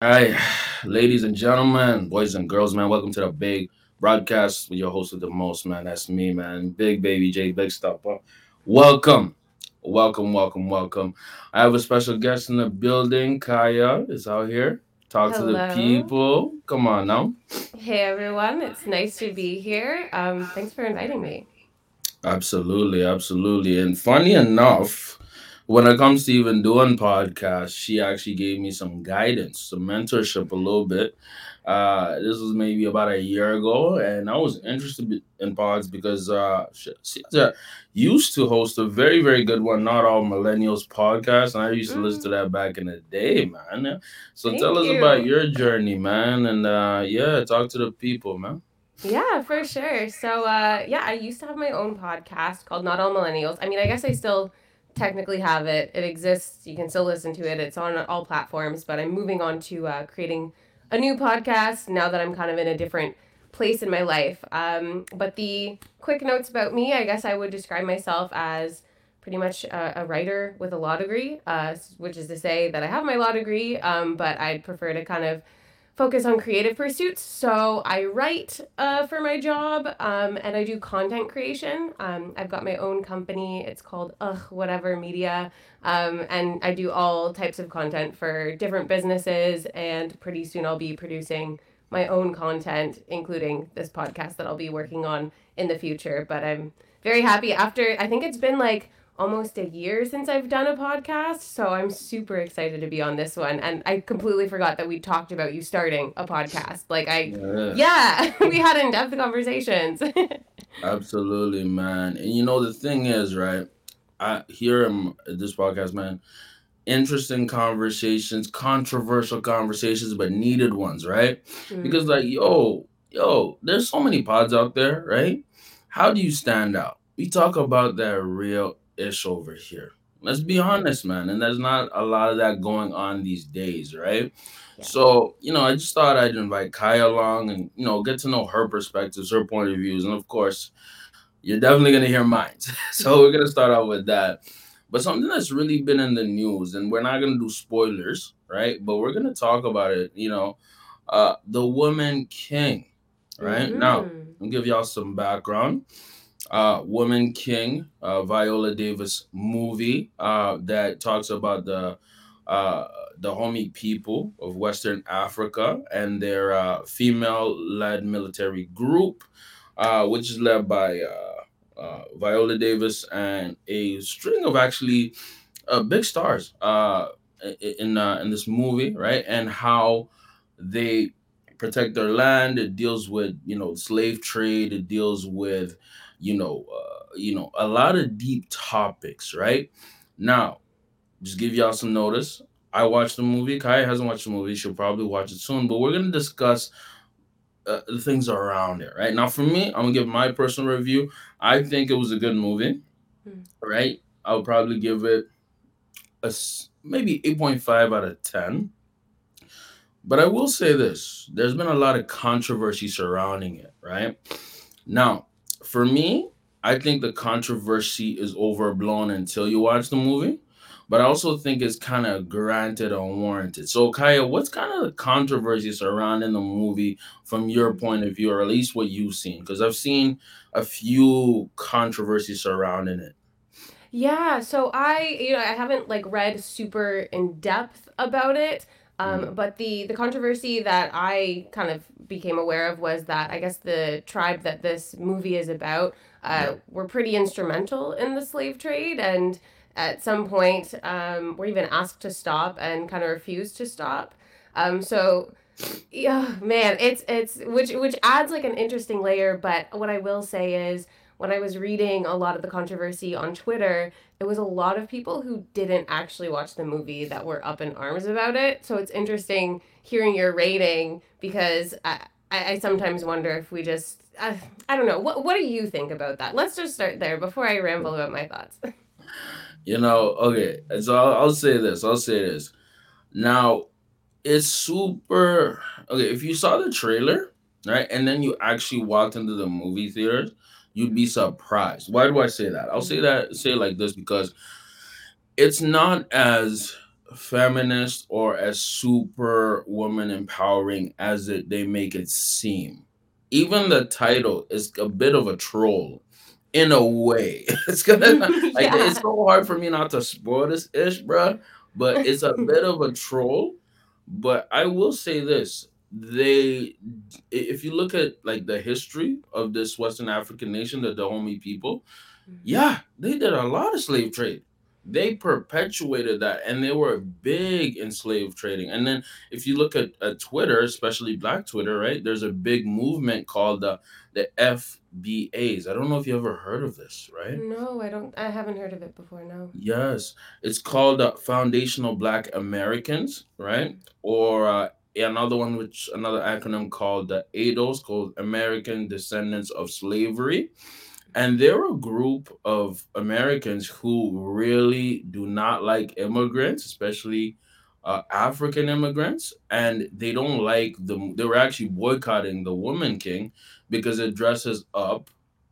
Hi, ladies and gentlemen, boys and girls, man. Welcome to the big broadcast with your host with the most, man. That's me, man. Big baby J, big stuff. Welcome, welcome, welcome, welcome. I have a special guest in the building. Kiah is out here. Talk to the people. Come on now. Hey everyone, it's nice to be here. Um, thanks for inviting me. Absolutely, absolutely. And funny enough, when it comes to even doing podcasts, she actually gave me some guidance, some mentorship a little bit. Uh, this was maybe about a year ago, and I was interested in pods because uh, used to host a very, very good one, Not All Millennials podcast, and I used to listen to Mm, that back in the day, man. So tell thank us about your journey, man, and uh, yeah, talk to the people, man. Yeah, for sure. So, uh, yeah, I used to have my own podcast called Not All Millennials. I mean, I guess I still technically have it. It exists. You can still listen to it. It's on all platforms. But I'm moving on to uh, creating a new podcast now that I'm kind of in a different place in my life. Um, but the quick notes about me, I guess I would describe myself as pretty much a, a writer with a law degree, uh, which is to say that I have my law degree, um, but I'd prefer to kind of focus on creative pursuits. So I write uh, for my job um, and I do content creation. Um, I've got my own company. It's called Ugh Whatever Media. Um, and I do all types of content for different businesses. And pretty soon I'll be producing my own content, including this podcast that I'll be working on in the future. But I'm very happy after, I think it's been like almost a year since I've done a podcast, so I'm super excited to be on this one. And I completely forgot that we talked about you starting a podcast. Like I Yeah. yeah, we had in-depth conversations. Absolutely, man. And you know the thing is, right? I hear him at this podcast, man. Interesting conversations, controversial conversations, but needed ones, right? Mm. Because like, yo, yo, there's so many pods out there, right? How do you stand out? We talk about that real ish over here. Let's be honest, man. And there's not a lot of that going on these days, right? yeah. So, you know, I just thought I'd invite Kiah along and, you know, get to know her perspectives, her point of views. And of course, you're definitely going to hear mine. so, we're going to start out with that. But something that's really been in the news, and we're not going to do spoilers, right? But we're going to talk about it, you know, uh, the Woman King, right? Now, Mm-hmm. I'll give y'all some background. Uh, Woman King, uh, Viola Davis movie uh, that talks about the uh, the Dahomey people of Western Africa and their uh, female-led military group, uh, which is led by uh, uh, Viola Davis and a string of actually uh, big stars uh, in in this movie, right? And how they protect their land. It deals with you know slave trade. It deals with you know uh, you know a lot of deep topics, right? Now, just give y'all some notice. I watched the movie. Kai hasn't watched the movie. She'll probably watch it soon. But we're gonna discuss uh, the things around it, right? Now, for me, I'm gonna give my personal review. I think it was a good movie, right? I would probably give it a maybe 8.5 out of 10. But I will say this there's been a lot of controversy surrounding it, right? Now, for me, I think the controversy is overblown until you watch the movie. But I also think it's kind of granted or warranted. So, Kiah, what's kind of the controversy surrounding the movie from your point of view, or at least what you've seen? Because I've seen a few controversies surrounding it. Yeah, so I, you know, I haven't like read super in depth about it. Um, Mm, but the the controversy that I kind of became aware of was that I guess the tribe that this movie is about uh, yeah. were pretty instrumental in the slave trade, and at some point um, were even asked to stop and kind of refused to stop. Um, so yeah, man, it's it's which which adds like an interesting layer, but what I will say is when I was reading a lot of the controversy on Twitter, it was a lot of people who didn't actually watch the movie that were up in arms about it. So it's interesting hearing your rating because I I, sometimes wonder if we just I, I don't know. What what do you think about that? Let's just start there before I ramble about my thoughts. You know, okay. So I'll, I'll say this. I'll say this. Now, it's super okay if you saw the trailer right and then you actually walked into the movie theaters you'd be surprised why do i say that i'll say that say it like this because it's not as feminist or as super woman empowering as it they make it seem. Even the title is a bit of a troll in a way. It's gonna like yeah. it's so hard for me not to spoil this ish, bruh. But it's a bit of a troll. But I will say this: they, if you look at like the history of this Western African nation, the Dahomey people, yeah, they did a lot of slave trade. They perpetuated that and they were big in slave trading. And then if you look at, at Twitter, especially black Twitter, right? There's a big movement called the the FBAs. I don't know if you ever heard of this, right? No, I don't. I haven't heard of it before. No. Yes, it's called uh, Foundational Black Americans, right? Or uh, another one, which another acronym called the ADOS, called American Descendants of Slavery. And they're a group of Americans who really do not like immigrants, especially uh, African immigrants, and they don't like the. They were actually boycotting the Woman King because it dresses up,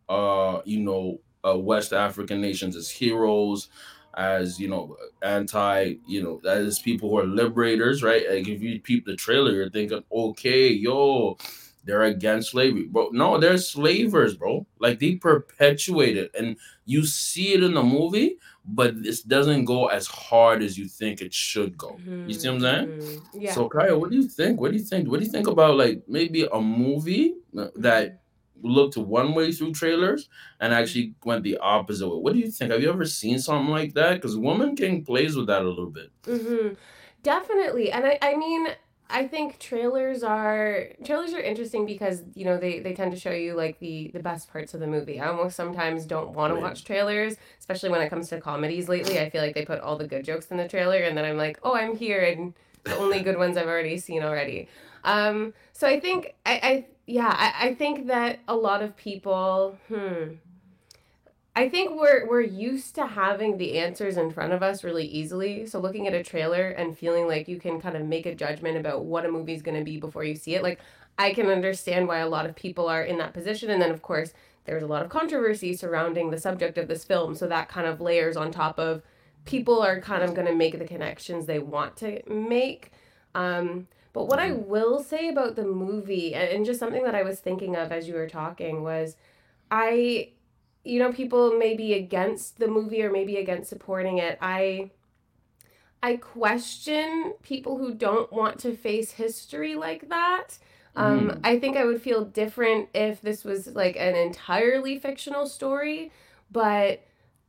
uh, you know, uh, West African nations as heroes, as you know, anti, you know, as people who are liberators, right? Like if you peep the trailer, you're thinking, okay, yo, they're against slavery, bro. No, they're slavers, bro. Like they perpetuate it, and you see it in the movie, but this doesn't go as hard as you think it should go. You see what I'm saying? Mm-hmm. Yeah. So Kiah, what do you think? What do you think? What do you think about like maybe a movie that looked one way through trailers and actually went the opposite way? What do you think? Have you ever seen something like that? Because Woman King plays with that a little bit. Mm-hmm. Definitely, and I, I mean, I think trailers are trailers are interesting because you know they, they tend to show you like the the best parts of the movie. I almost sometimes don't want to watch trailers, especially when it comes to comedies. Lately, I feel like they put all the good jokes in the trailer, and then I'm like, oh, I'm here, and the only good ones I've already seen already. Um, so I think I, I yeah I, I think that a lot of people hmm I think we're we're used to having the answers in front of us really easily. So looking at a trailer and feeling like you can kind of make a judgment about what a movie's going to be before you see it. Like I can understand why a lot of people are in that position and then of course there's a lot of controversy surrounding the subject of this film, so that kind of layers on top of people are kind of going to make the connections they want to make. Um but what I will say about the movie and and just something that I was thinking of as you were talking was I you know people may be against the movie or maybe against supporting it. I i question people who don't want to face history like that. Um, Mm. i think i would feel different if this was like an entirely fictional story but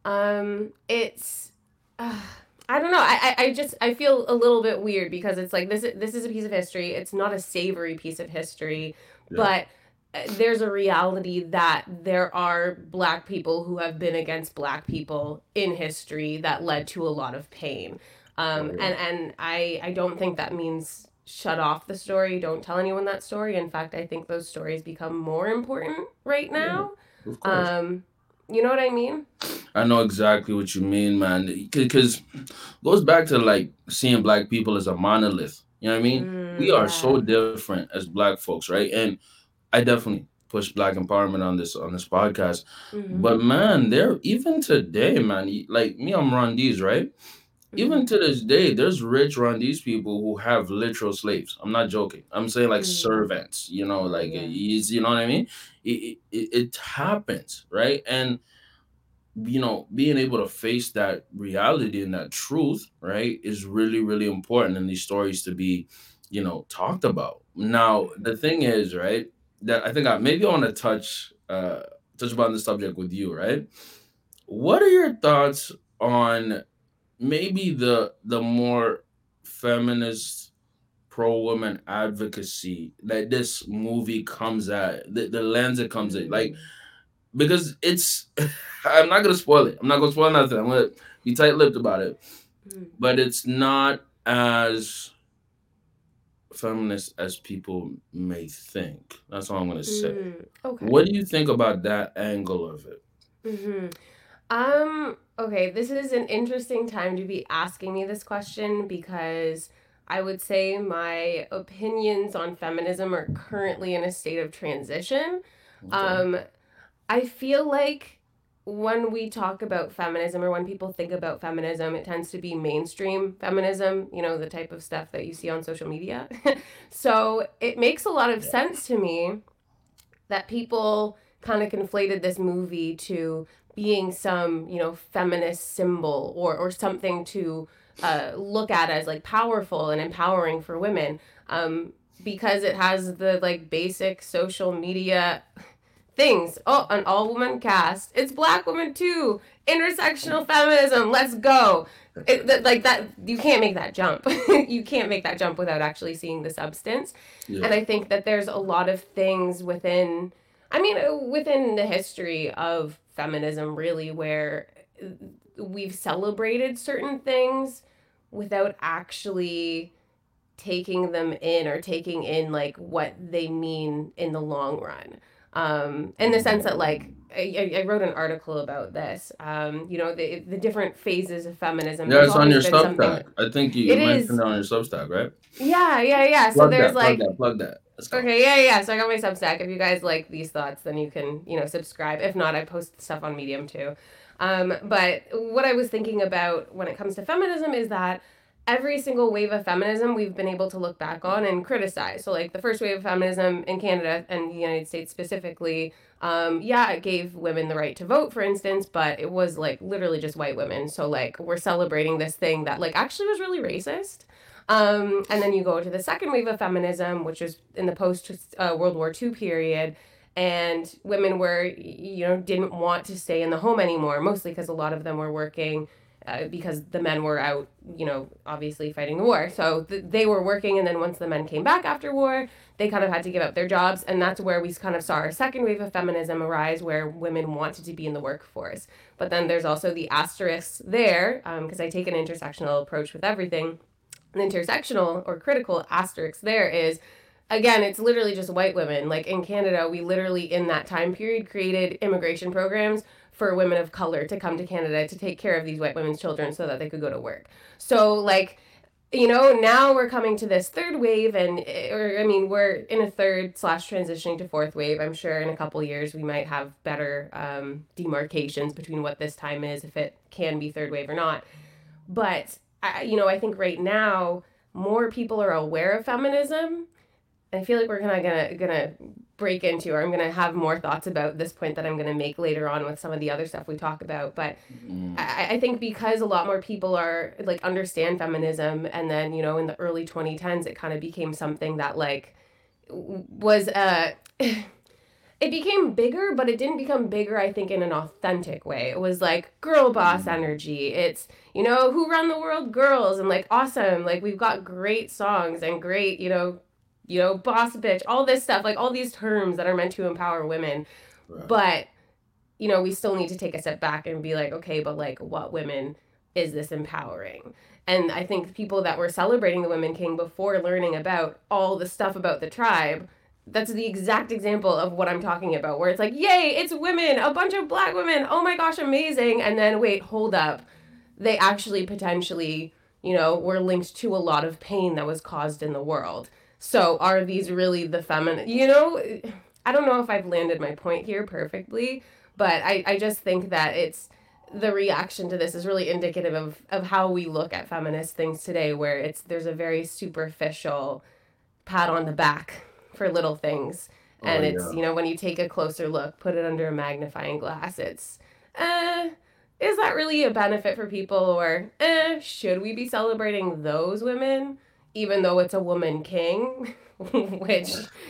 um, it's uh, i don't know I, I i just i feel a little bit weird because it's like this is- this is a piece of history it's not a savory piece of history Yeah. but uh, there's a reality that there are black people who have been against black people in history that led to a lot of pain um, Oh, yeah. and and I I don't think that means shut off the story don't tell anyone that story in fact I think those stories become more important right Yeah. now Of course. um you know what I mean I know exactly what you mean, man. Because goes back to like seeing black people as a monolith. You know what I mean? Mm, we are yeah. so different as black folks, right? And I definitely push black empowerment on this on this podcast. Mhm, But man, there even today, man, like me, I'm Rwandese, right? Even to this day, there's rich Rwandese people who have literal slaves. I'm not joking. I'm saying like Mm. servants, you know, like Yeah. you know what I mean? It, it, it happens, right? And you know, being able to face that reality and that truth, right, is really, really important in these stories to be, you know, talked about. Now, the thing is, right, that I think I maybe I want to touch uh touch upon the subject with you, right? What are your thoughts on maybe the the more feminist pro woman advocacy that this movie comes at the, the lens it comes at like because it's I'm not gonna spoil it. I'm not gonna spoil nothing. I'm gonna be tight lipped about it. Mm. But it's not as feminist as people may think. That's all I'm gonna say. Mm, okay What do you think about that angle of it? hmm Um, okay, this is an interesting time to be asking me this question because I would say my opinions on feminism are currently in a state of transition. Okay. Um, I feel like when we talk about feminism or when people think about feminism, it tends to be mainstream feminism, you know, the type of stuff that you see on social media. so it makes a lot of sense to me that people kind of conflated this movie to being some, you know, feminist symbol or, or something to uh, look at as like powerful and empowering for women um, because it has the like basic social media things. Oh, an all woman cast. It's black women too. Intersectional feminism. Let's go. It, th- like that, you can't make that jump. you can't make that jump without actually seeing the substance. Yeah. And I think that there's a lot of things within, I mean, within the history of feminism, really, where we've celebrated certain things without actually taking them in or taking in like what they mean in the long run um, in the sense that like I, I wrote an article about this. Um, you know, the the different phases of feminism. Yeah, it's on your Substack. I think you, you mentioned it on your Substack, right? Yeah, yeah, yeah. Plug so there's that, like plug that, plug that. Okay, yeah, yeah. So I got my Substack. If you guys like these thoughts, then you can, you know, subscribe. If not, I post stuff on Medium too. Um, but what I was thinking about when it comes to feminism is that every single wave of feminism we've been able to look back on and criticize. So, like the first wave of feminism in Canada and the United States specifically, um, yeah, it gave women the right to vote, for instance, but it was like literally just white women. So, like, we're celebrating this thing that like actually was really racist. Um, and then you go to the second wave of feminism, which was in the post uh, World War II period. And women were, you know, didn't want to stay in the home anymore, mostly because a lot of them were working uh, because the men were out, you know, obviously fighting the war. So th- they were working, and then once the men came back after war, they kind of had to give up their jobs, and that's where we kind of saw our second wave of feminism arise, where women wanted to be in the workforce. But then there's also the asterisks there, because um, I take an intersectional approach with everything. An intersectional or critical asterisk there is again, it's literally just white women. Like in Canada, we literally in that time period created immigration programs for women of color to come to Canada to take care of these white women's children so that they could go to work. So like you know now we're coming to this third wave and or i mean we're in a third slash transitioning to fourth wave i'm sure in a couple years we might have better um, demarcations between what this time is if it can be third wave or not but I, you know i think right now more people are aware of feminism I feel like we're kind of gonna gonna break into, or I'm gonna have more thoughts about this point that I'm gonna make later on with some of the other stuff we talk about. But mm. I, I think because a lot more people are like understand feminism, and then you know in the early 2010s it kind of became something that like was uh it became bigger, but it didn't become bigger, I think, in an authentic way. It was like girl boss mm. energy. It's, you know, who run the world girls and like awesome. Like we've got great songs and great, you know, you know, boss bitch, all this stuff, like all these terms that are meant to empower women. Right. But, you know, we still need to take a step back and be like, okay, but like what women is this empowering? And I think people that were celebrating the Women King before learning about all the stuff about the tribe, that's the exact example of what I'm talking about, where it's like, yay, it's women, a bunch of black women, oh my gosh, amazing. And then, wait, hold up. They actually potentially, you know, were linked to a lot of pain that was caused in the world. So are these really the feminine? You know, I don't know if I've landed my point here perfectly, but I, I just think that it's the reaction to this is really indicative of, of how we look at feminist things today, where it's there's a very superficial pat on the back for little things. And oh, it's, you know, when you take a closer look, put it under a magnifying glass, it's, uh, is that really a benefit for people? Or, eh, should we be celebrating those women? even though it's a woman king, which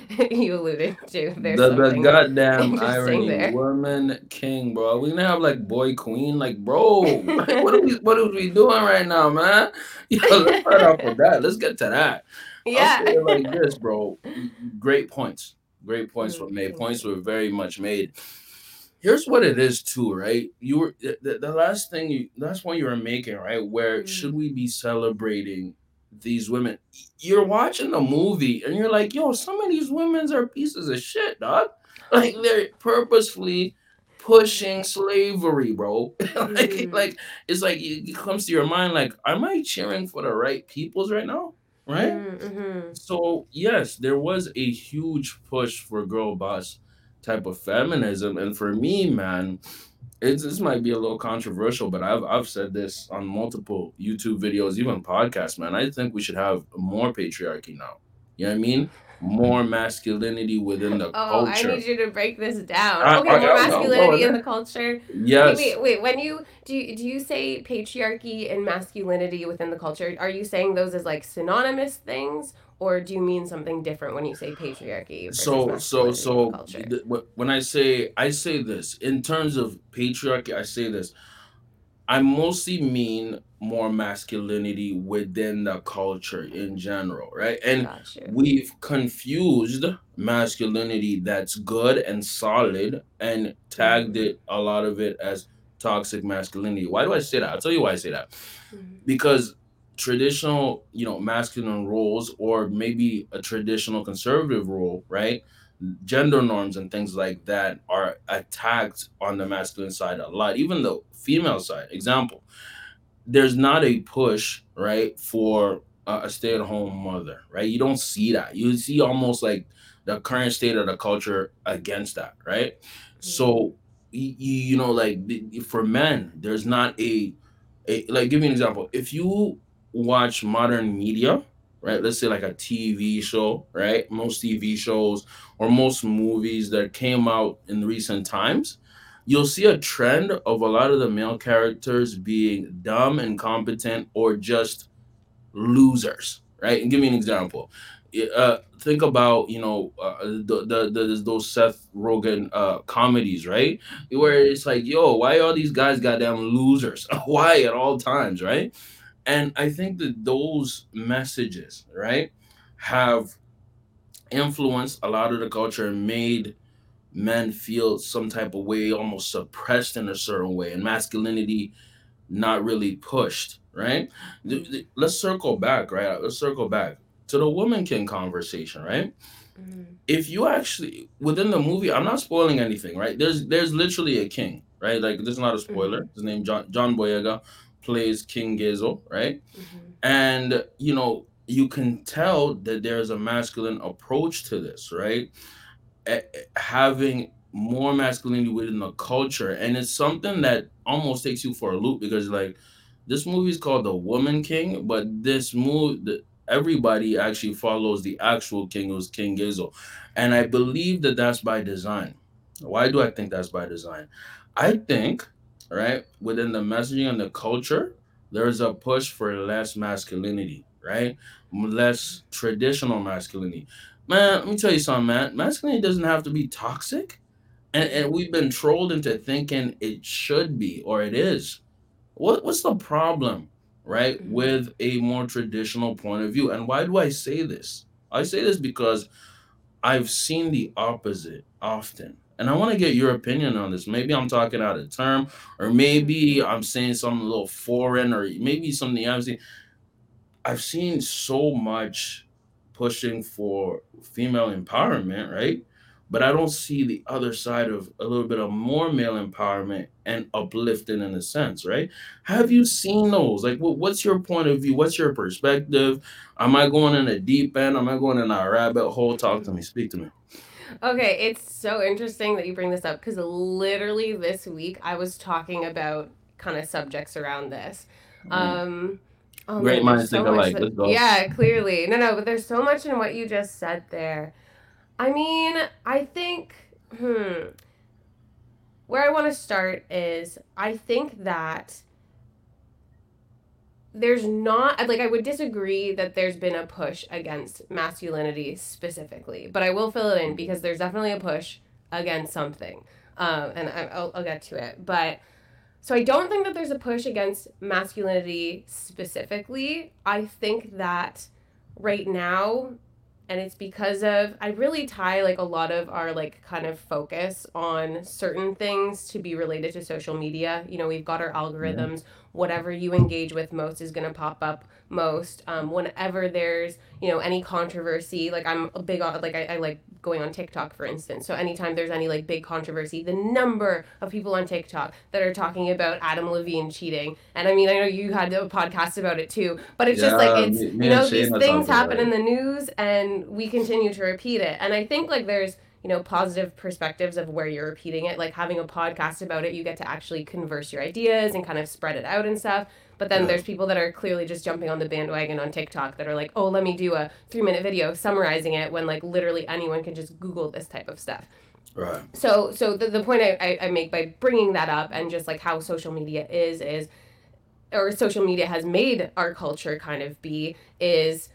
you alluded to. There's the, the goddamn irony, there. woman king, bro. We gonna have like boy queen, like bro. what are we what are we doing right now, man? Yo, let's start off with that. Let's get to that. Yeah, like this, bro. Great points. Great points were made. Points were very much made. Here's what it is too, right? You were the, the last thing you last one you were making, right? Where mm-hmm. should we be celebrating these women. You're watching the movie and you're like, yo, some of these women are pieces of shit, dog. Like they're purposefully pushing slavery, bro. like, mm. like it's like it comes to your mind, like, am I cheering for the right peoples right now? Right? Mm-hmm. So yes, there was a huge push for girl boss type of feminism. And for me, man, it's this might be a little controversial, but I've I've said this on multiple YouTube videos, even podcasts, man. I think we should have more patriarchy now. You know what I mean? More masculinity within the Oh, I need you to break this down. I, Okay, I, more I'll, I'll go masculinity in the culture. Wait, Yes. wait, wait. When you do, you, do you say patriarchy and masculinity within the culture? Are you saying those as like synonymous things, or do you mean something different when you say patriarchy So so masculinity in the so th- when I say I say this in terms of patriarchy, I say this. I mostly mean more masculinity within the culture in general, right? And we've confused masculinity that's good and solid and tagged Mhm. it a lot of it as toxic masculinity. Why do I say that? I'll tell you why I say that. Mhm. Because traditional, you know, masculine roles or maybe a traditional conservative role, right? Gender norms and things like that are attacked on the masculine side a lot, even the female side. Example, there's not a push right for a, stay-at-home mother right you don't see that you see almost like the current state of the culture against that right Mhm. so you, you know like for men there's not a, a like give me an example if you watch modern media right let's say like a tv show right most tv shows or most movies that came out in recent times you'll see a trend of a lot of the male characters being dumb, incompetent, or just losers, right? And give me an example. Uh, think about you know uh, the, the the those Seth Rogen uh, comedies, right? Where it's like, yo, why are these guys goddamn losers? why at all times, right? And I think that those messages, right, have influenced a lot of the culture and made men feel some type of way, almost suppressed in a certain way, and masculinity not really pushed, right? Let's circle back, right? Let's circle back to the woman king conversation, right? Mhm. If you actually within the movie, I'm not spoiling anything, right? There's there's literally a king, right? Like this is not a Mhm. spoiler. His name John John Boyega plays King Ghezo, right? Mhm. And you know, you can tell that there's a masculine approach to this, right? a- having more masculinity within the culture and it's something that almost takes you for a loop because like this movie is called the woman king but this move the, everybody actually follows the actual king who's king Ghezo. and i believe that that's by design why do i think that's by design i think right within the messaging and the culture there's a push for less masculinity right less traditional masculinity Man, let me tell you something, man. Masculinity doesn't have to be toxic. And, and we've been trolled into thinking it should be or it is. What what's the problem, right, Mhm. with a more traditional point of view? And why do I say this? I say this because I've seen the opposite often. And I want to get your opinion on this. Maybe I'm talking out of term, or maybe I'm saying something a little foreign, or maybe something I've seen. I've seen so much pushing for female empowerment, right? But I don't see the other side of a little bit of more male empowerment and uplifting in a sense, right? Have you seen those? Like, what, what's your point of view? What's your perspective? Am I going in a deep end? Am I going in a rabbit hole? Talk to me. Speak to me. Okay, it's so interesting that you bring this up because literally this week I was talking about kind of subjects around this. Um, oh Great man, minds so think alike. that- yeah, clearly. No, no, but there's so much in what you just said there. I mean, I think, hmm, where I want to start is I think that there's not like I would disagree that there's been a push against masculinity specifically, but I will fill it in because there's definitely a push against something, um, and I, I'll, I'll get to it. But so I don't think that there's a push against masculinity specifically. I think that right now and it's because of I really tie like a lot of our like kind of focus on certain things to be related to social media. You know, we've got our algorithms. Whatever you engage with most is going to pop up most. Um, whenever there's you know any controversy, like I'm a big on like I, I like going on TikTok for instance. So anytime there's any like big controversy, the number of people on TikTok that are talking about Adam Levine cheating, and I mean I know you had a podcast about it too, but it's just like it's me- me you know these things happen in the news and we continue to repeat it, and I think like there's you know, positive perspectives of where you're repeating it. Like having a podcast about it, you get to actually converse your ideas and kind of spread it out and stuff. But then there's people that are clearly just jumping on the bandwagon on TikTok that are like, oh, let me do a three minute video summarizing it when like literally anyone can just Google this type of stuff. Right. So so the, the point I, I, I make by bringing that up and just like how social media is is or social media has made our culture kind of be is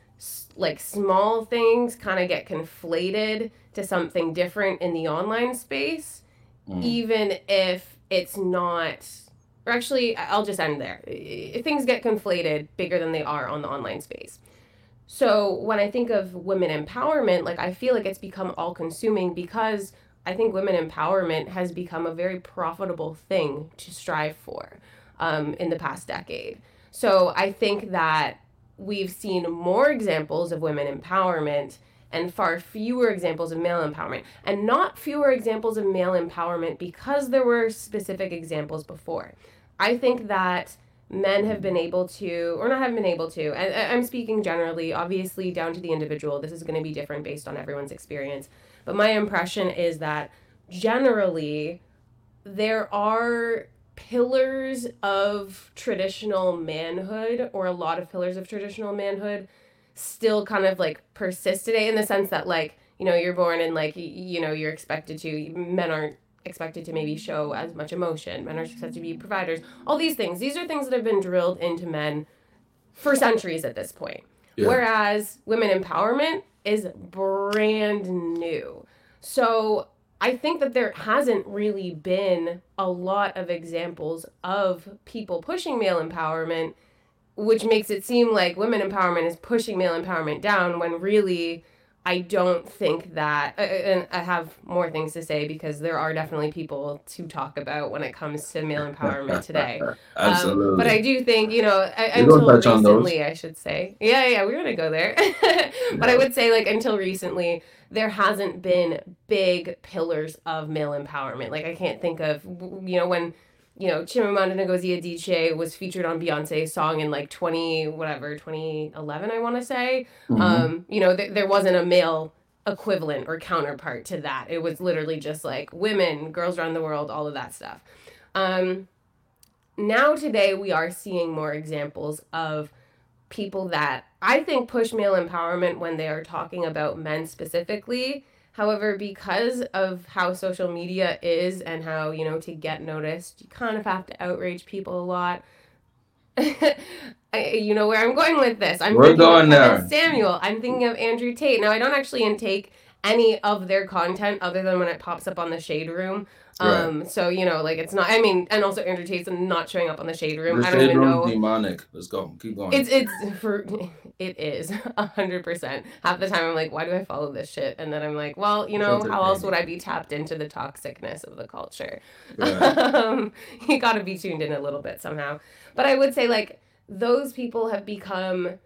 like small things kind of get conflated to something different in the online space Mm. even if it's not or actually i'll just end there. Things get conflated bigger than they are on the online space. So when i think of women empowerment like i feel like it's become all consuming because i think women empowerment has become a very profitable thing to strive for um, in the past decade. So i think that we've seen more examples of women empowerment and far fewer examples of male empowerment. And not fewer examples of male empowerment because there were specific examples before. I think that men have been able to or not have been able to and I- i'm speaking generally obviously down to the individual this is going to be different based on everyone's experience. But my impression is that generally there are pillars of traditional manhood or a lot of pillars of traditional manhood still kind of like persist today in the sense that like you know you're born and like you know you're expected to men aren't expected to maybe show as much emotion men are expected to be providers all these things. These are things that have been drilled into men for centuries at this point. Yeah. whereas women empowerment is brand new. So I think that there hasn't really been a lot of examples of people pushing male empowerment, which makes it seem like women empowerment is pushing male empowerment down when really I don't think that. uh, And I have more things to say because there are definitely people to talk about when it comes to male empowerment today. Um, Absolutely. but I do think, you know, I, until touch on those. recently, I should say. Yeah, yeah, we're going to go there. but I would say, like, until recently, there hasn't been big pillars of male empowerment. Like, I can't think of, you know, when, you know, Chimamanda Ngozi Adichie was featured on Beyonce's song in like 20, whatever, 2011, I want to say. Mhm. Um, you know, th- there wasn't a male equivalent or counterpart to that. It was literally just like women, girls around the world, all of that stuff. Um, now today we are seeing more examples of people that I think push male empowerment when they are talking about men specifically. However, because of how social media is and how, you know, to get noticed, you kind of have to outrage people a lot. I, you know where I'm going with this. I'm We're thinking going of there. Samuel. I'm thinking of Andrew Tate. Now I don't actually intake any of their content other than when it pops up on the Shade Room. Um, so you know, like it's not. I mean, and also Andrew Tate's not showing up on the Shade Room. The I don't shade even room know. demonic. Let's go. Keep going. It's it's for it is a hundred percent. Half the time I'm like, why do I follow this shit? And then I'm like, well, you know, how else would I be tapped into the toxicness of the culture? Right. um, you got to be tuned in a little bit somehow. But I would say like those people have become,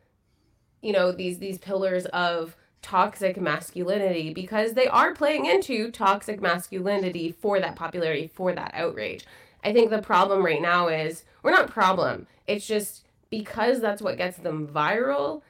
you know, these these pillars of toxic masculinity because they are playing into toxic masculinity for that popularity, for that outrage. I think the problem right now is we're not problem. It's just because that's what gets them viral,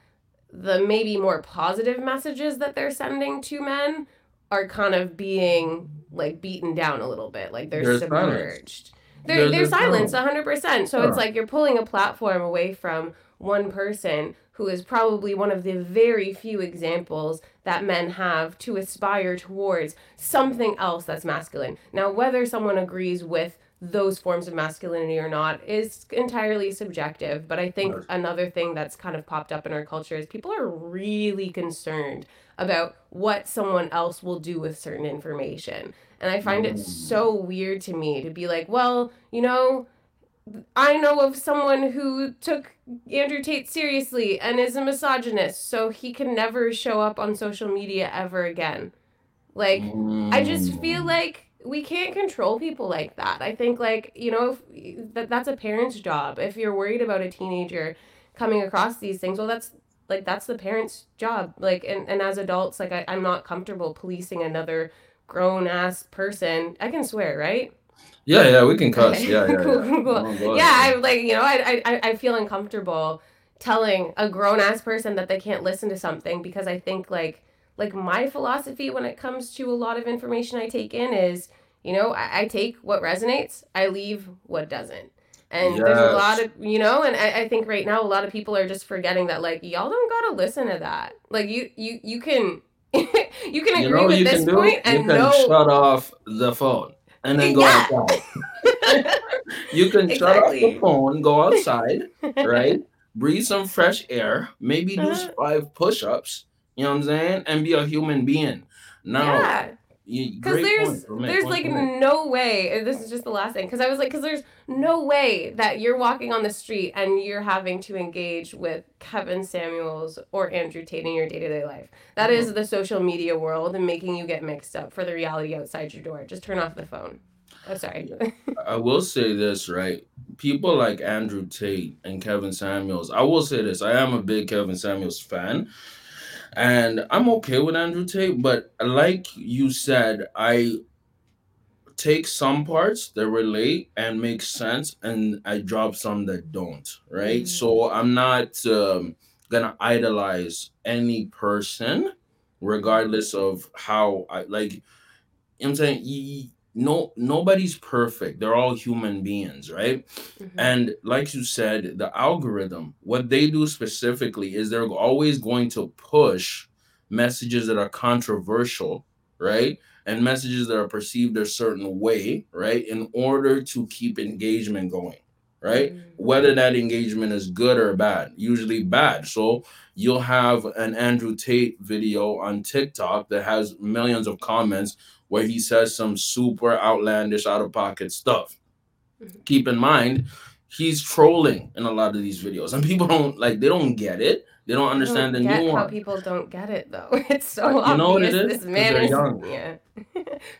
the maybe more positive messages that they're sending to men are kind of being like beaten down a little bit. Like they're, submerged. They're, They're- they're, they're silenced silenced. 100%. So it's like you're pulling a platform away from one person who is probably one of the very few examples that men have to aspire towards something else that's masculine. Now, whether someone agrees with those forms of masculinity or not is entirely subjective. But I think another thing that's kind of popped up in our culture is people are really concerned about what someone else will do with certain information. And I find it Mm. so weird to me to be like, well, you know, I know of someone who took Andrew Tate seriously and is a misogynist, so he can never show up on social media ever again. Like, I just feel Mm. like we can't control people like that. I think like, you know, if, that that's a parent's job. If you're worried about a teenager coming across these things, well that's like that's the parent's job. Like and, and as adults, like I, I'm not comfortable policing another grown ass person. I can swear, right? Yeah, yeah, we can cuss. Okay. Yeah, yeah, yeah. Cool, cool, cool. Oh, yeah, I ahead. like you know I, I I feel uncomfortable telling a grown ass person that they can't listen to something because I think like like my philosophy when it comes to a lot of information I take in is, you know, I, I take what resonates, I leave what doesn't. And there's a lot of, you know, and I, I think right now a lot of people are just forgetting that, like, y'all don't gotta listen to that. Like, you, you, you can, you can You agree know with you this point You and can know. shut off the phone and then go Yeah. outside. You can shut off the phone, go outside, right? Breathe some fresh air, maybe do Uh-huh. five push-ups, you know what I'm saying? And be a human being. Now, Yeah. Because there's there's like point. no way. This is just the last thing. Because I was like, because there's no way that you're walking on the street and you're having to engage with Kevin Samuels or Andrew Tate in your day to day life. That Mm-hmm. is the social media world and making you get mixed up for the reality outside your door. Just turn off the phone. Oh, sorry. I will say this, right? People like Andrew Tate and Kevin Samuels. I will say this. I am a big Kevin Samuels fan. And I'm okay with Andrew Tate, but like you said, I take some parts that relate and make sense and I drop some that don't, right? Mhm. So I'm not um, gonna idolize any person regardless of how I like you know what I'm saying no nobody's perfect. They're all human beings, right? Mhm. And like you said, the algorithm, what they do specifically is they're always going to push messages that are controversial, right? And messages that are perceived a certain way, right? In order to keep engagement going, right? Mhm. Whether that engagement is good or bad, usually bad. So you'll have an Andrew Tate video on TikTok that has millions of comments where he says some super outlandish, out of pocket stuff Mhm. keep in mind he's trolling in a lot of these videos and people don't like they don't get it they don't understand don't the get how nuance people don't get it though. It's so you know what it is. obvious. is? This man they're is young. yeah.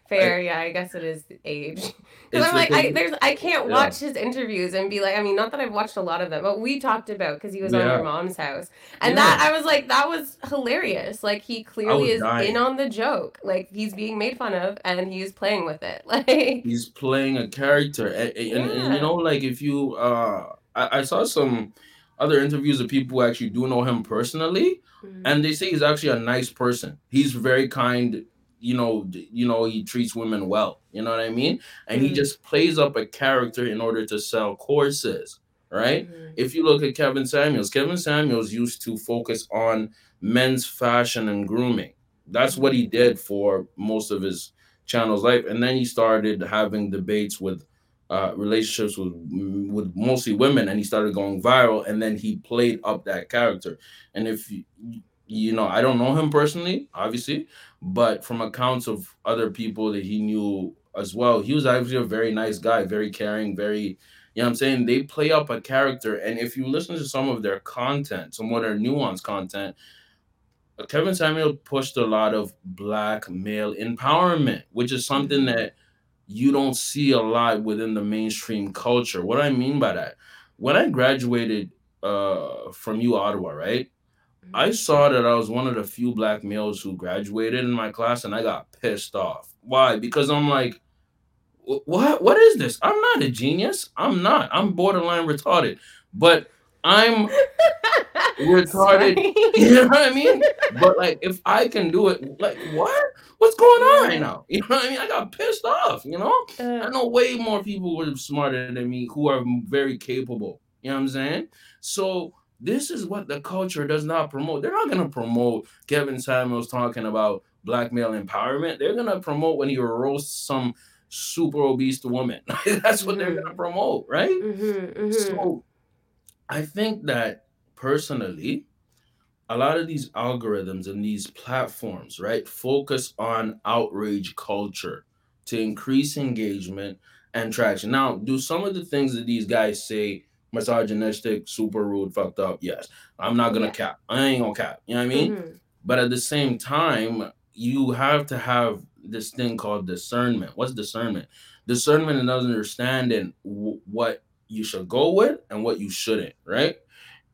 Fair, yeah. I guess it is age. Because I'm like, I there's I can't Yeah. watch his interviews and be like, I mean, not that I've watched a lot of them, but we talked about because he was on Yeah. your mom's house, and Yeah. that I was like, that was hilarious. Like he clearly is dying. in on the joke. Like he's being made fun of and he's playing with it. Like he's playing a character and, and, and, you know like if you uh I, I saw some other interviews of people who actually do know him personally Mhm. and they say he's actually a nice person he's very kind you know you know he treats women well you know what i mean and he Mhm. just plays up a character in order to sell courses right Mhm. if you look at Kevin Samuels, Kevin Samuels used to focus on men's fashion and grooming. That's what he did for most of his channel's life, and then he started having debates with uh, relationships with with mostly women, and he started going viral. And then he played up that character. And if you, you know, I don't know him personally, obviously, but from accounts of other people that he knew as well, he was actually a very nice guy, very caring, very you know what I'm saying? They play up a character, and if you listen to some of their content, some of their nuanced content, Kevin Samuel pushed a lot of black male empowerment, which is something Mhm. that you don't see a lot within the mainstream culture. What I mean by that, when I graduated uh, from U Ottawa, right? I saw that I was one of the few black males who graduated in my class, and I got pissed off. Why? Because I'm like, what? What is this? I'm not a genius. I'm not. I'm borderline retarded, but I'm retarded. Sorry. You know what I mean? But like, if I can do it, like, what? What's going on right now? You know what I mean? I got pissed off. You know? I Uh, know way more people who are smarter than me who are very capable. You know what I'm saying? So this is what the culture does not promote. They're not gonna promote Kevin Samuels talking about black male empowerment. They're gonna promote when he roasts some super obese woman. That's what they're gonna promote, right? mhm, mhm. So I think that personally, a lot of these algorithms and these platforms, right, focus on outrage culture to increase engagement and traction. Now, do some of the things that these guys say misogynistic, super rude, fucked up? Yes. I'm not gonna Yeah. cap. I ain't gonna cap. You know what I mean? Mhm. But at the same time, you have to have this thing called discernment. What's discernment? Discernment and understanding w- what you should go with and what you shouldn't, right?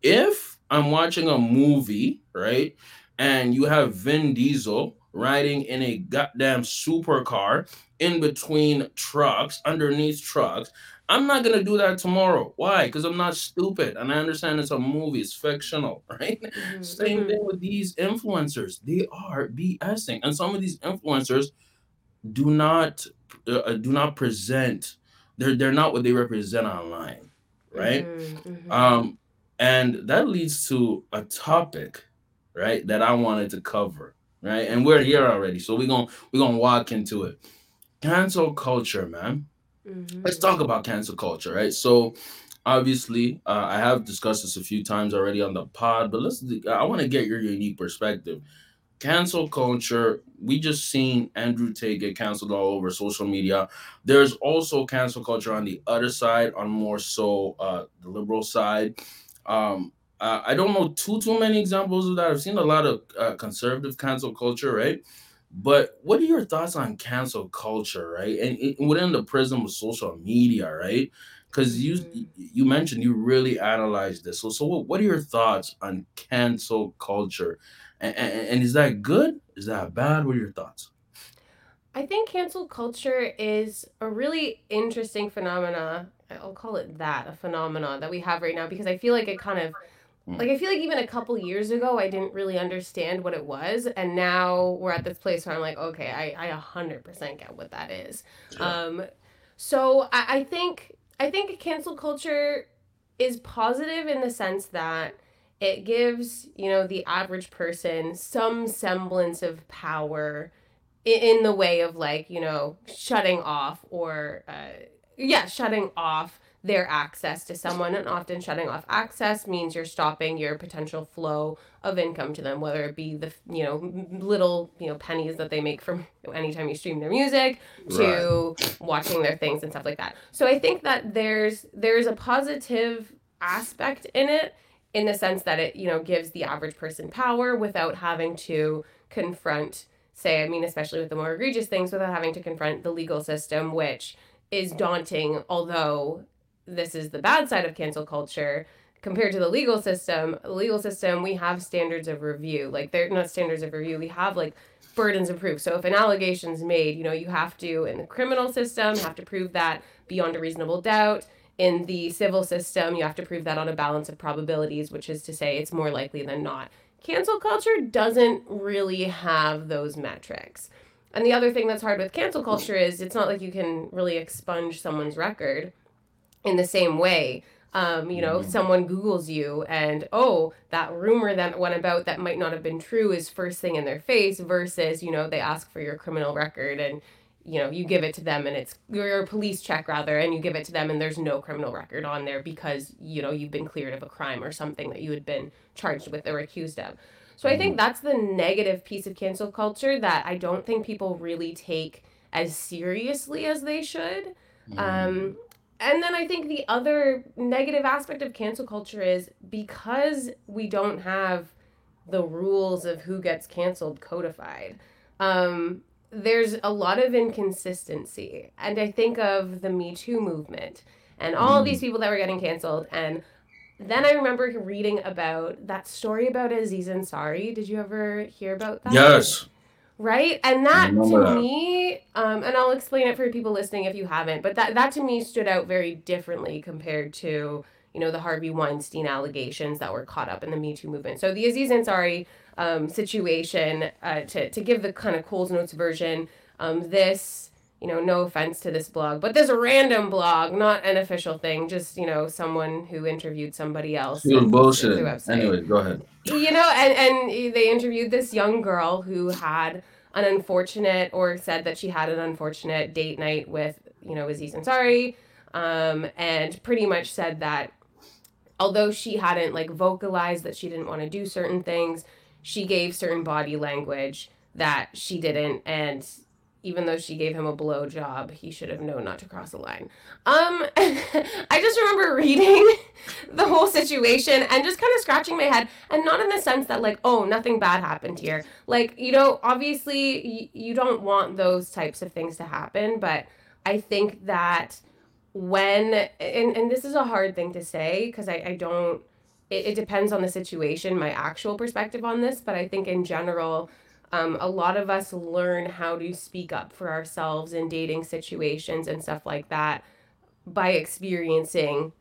If I'm watching a movie, right, and you have Vin Diesel riding in a goddamn supercar in between trucks, underneath trucks. I'm not gonna do that tomorrow. Why? Because I'm not stupid, and I understand it's a movie, it's fictional, right? Mm-hmm. Same mm-hmm. thing with these influencers; they are BSing, and some of these influencers do not uh, uh, do not present. They're they're not what they represent online, right? Mm-hmm. mm-hmm. Um, and that leads to a topic, right? That I wanted to cover, right? And we're here already, so we're gonna we're gonna walk into it. Cancel culture, man Mm-hmm. Let's talk about cancel culture, right? So, obviously, uh, I have discussed this a few times already on the pod, but let's. I want to get your unique perspective. Cancel culture. We just seen Andrew Tate get canceled all over social media. There's also cancel culture on the other side, on more so uh, the liberal side. Um, uh, I don't know too too many examples of that. I've seen a lot of uh, conservative cancel culture, right? But what are your thoughts on cancel culture, right? And, and within the prism of social media, right? Because you mm-hmm. you mentioned you really analyzed this. So so what, what are your thoughts on cancel culture? And, and, is that good? Is that bad? What are your thoughts? I think cancel culture is a really interesting phenomena. I'll call it that, a phenomena that we have right now because I feel like it kind of Mm. Like I feel like even a couple years ago I didn't really understand what it was and now we're at this place where I'm like, okay, I, I 100% get what that is. Sure. Um so I, I think I think cancel culture is positive in the sense that it gives, you know, the average person some semblance of power in, in the way of like, you know, shutting off or uh yeah, shutting off their access to someone and often shutting off access means you're stopping your potential flow of income to them whether it be the you know little you know pennies that they make from anytime you stream their music to right. watching their things and stuff like that so i think that there's there's a positive aspect in it in the sense that it you know gives the average person power without having to confront say i mean especially with the more egregious things without having to confront the legal system which is daunting although this is the bad side of cancel culture. Compared to the legal system the legal system we have standards of review. Like they're not standards of review. We have like burdens of proof. So if an allegation is made you know you have to in the criminal system have to prove that beyond a reasonable doubt in the civil system you have to prove that on a balance of probabilities which is to say it's more likely than not. Cancel culture doesn't really have those metrics. And the other thing that's hard with cancel culture is it's not like you can really expunge someone's record in the same way. Um, you know, mm-hmm. someone Googles you and, oh, that rumor that went about that might not have been true is first thing in their face versus, you know, they ask for your criminal record and, you know, you give it to them and it's your police check rather, and you give it to them and there's no criminal record on there because, you know, you've been cleared of a crime or something that you had been charged with or accused of. So I think mm-hmm. that's the negative piece of cancel culture that I don't think people really take as seriously as they should. Um, mm and then I think the other negative aspect of cancel culture is because we don't have the rules of who gets canceled codified. Um, there's a lot of inconsistency. And I think of the Me Too movement and all mm. these people that were getting canceled. And then I remember reading about that story about Aziz Ansari. Did you ever hear about that? Yes right and that to that. me um, and i'll explain it for people listening if you haven't but that that to me stood out very differently compared to you know the harvey weinstein allegations that were caught up in the me too movement so the aziz ansari um, situation uh, to, to give the kind of coles notes version. Um, this you know no offense to this blog but this random blog not an official thing just you know someone who interviewed somebody else was bullshit anyway go ahead. You know and and they interviewed this young girl who had an unfortunate or said that she had an unfortunate date night with you know Aziz Ansari um, and pretty much said that although she hadn't like vocalized that she didn't want to do certain things she gave certain body language that she didn't and even though she gave him a blow job, he should have known not to cross the line. Um, I just remember reading the whole situation and just kind of scratching my head, and not in the sense that like, oh, nothing bad happened here. Like, you know, obviously y- you don't want those types of things to happen, but I think that when and and this is a hard thing to say because I I don't it, it depends on the situation, my actual perspective on this, but I think in general, um, a lot of us learn how to speak up for ourselves in dating situations and stuff like that by experiencing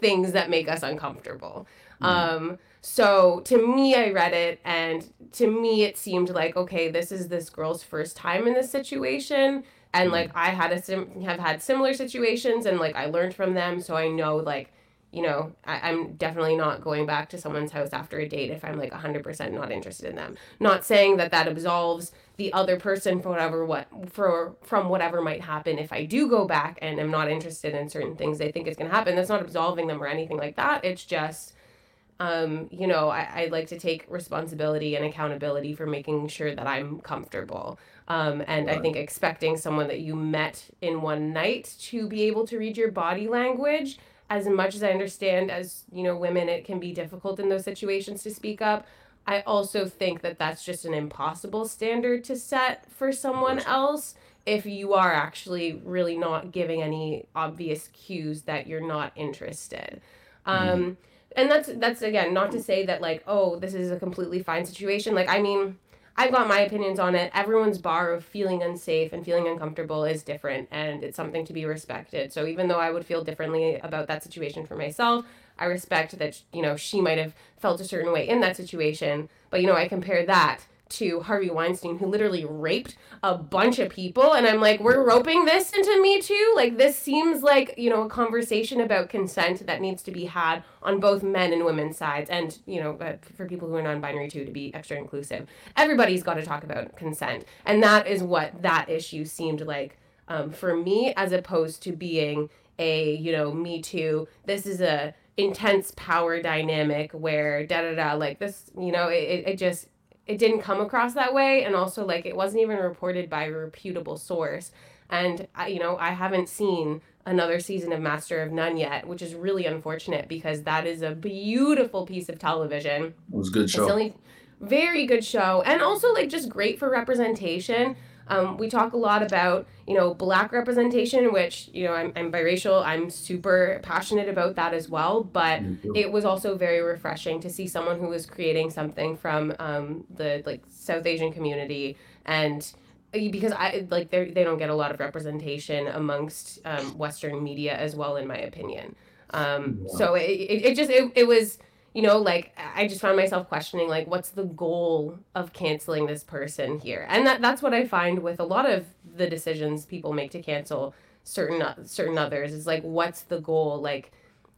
things that make us uncomfortable. Mm. Um, so to me, I read it, and to me, it seemed like okay, this is this girl's first time in this situation, and mm. like I had a sim- have had similar situations, and like I learned from them, so I know like you know, I, am definitely not going back to someone's house after a date if I'm like 100% not interested in them. Not saying that that absolves the other person for whatever what for from whatever might happen if I do go back and am not interested in certain things they think is going to happen. That's not absolving them or anything like that. It's just um, you know, I, I like to take responsibility and accountability for making sure that I'm comfortable. Um, and right. I think expecting someone that you met in one night to be able to read your body language as much as I understand as, you know, women, it can be difficult in those situations to speak up. I also think that that's just an impossible standard to set for someone else if you are actually really not giving any obvious cues that you're not interested. Mm-hmm. Um, and that's that's again not to say that like oh this is a completely fine situation. Like I mean I've got my opinions on it. Everyone's bar of feeling unsafe and feeling uncomfortable is different, and it's something to be respected. So even though I would feel differently about that situation for myself, I respect that you know she might have felt a certain way in that situation. But you know, I compare that to Harvey Weinstein, who literally raped a bunch of people. And I'm like, we're roping this into Me Too? Like, this seems like, you know, a conversation about consent that needs to be had on both men and women's sides. And, you know, for people who are non binary too, to be extra inclusive. Everybody's got to talk about consent. And that is what that issue seemed like um, for me, as opposed to being a, you know, Me Too. This is a intense power dynamic where da da da like this you know it, it just it didn't come across that way and also like it wasn't even reported by a reputable source. And I, you know i haven't seen another season of master of none yet which is really unfortunate because that is a beautiful piece of television. It was a good show. only, very good show and also like just great for representation um, we talk a lot about, you know, black representation, which, you know, I'm, I'm biracial. I'm super passionate about that as well. But it was also very refreshing to see someone who was creating something from um, the like South Asian community and because I like they they don't get a lot of representation amongst um, Western media as well, in my opinion. Um, yeah. So it, it, it just it, it was you know, like I just found myself questioning like what's the goal of canceling this person here? And that that's what I find with a lot of the decisions people make to cancel certain uh, certain others is like what's the goal? Like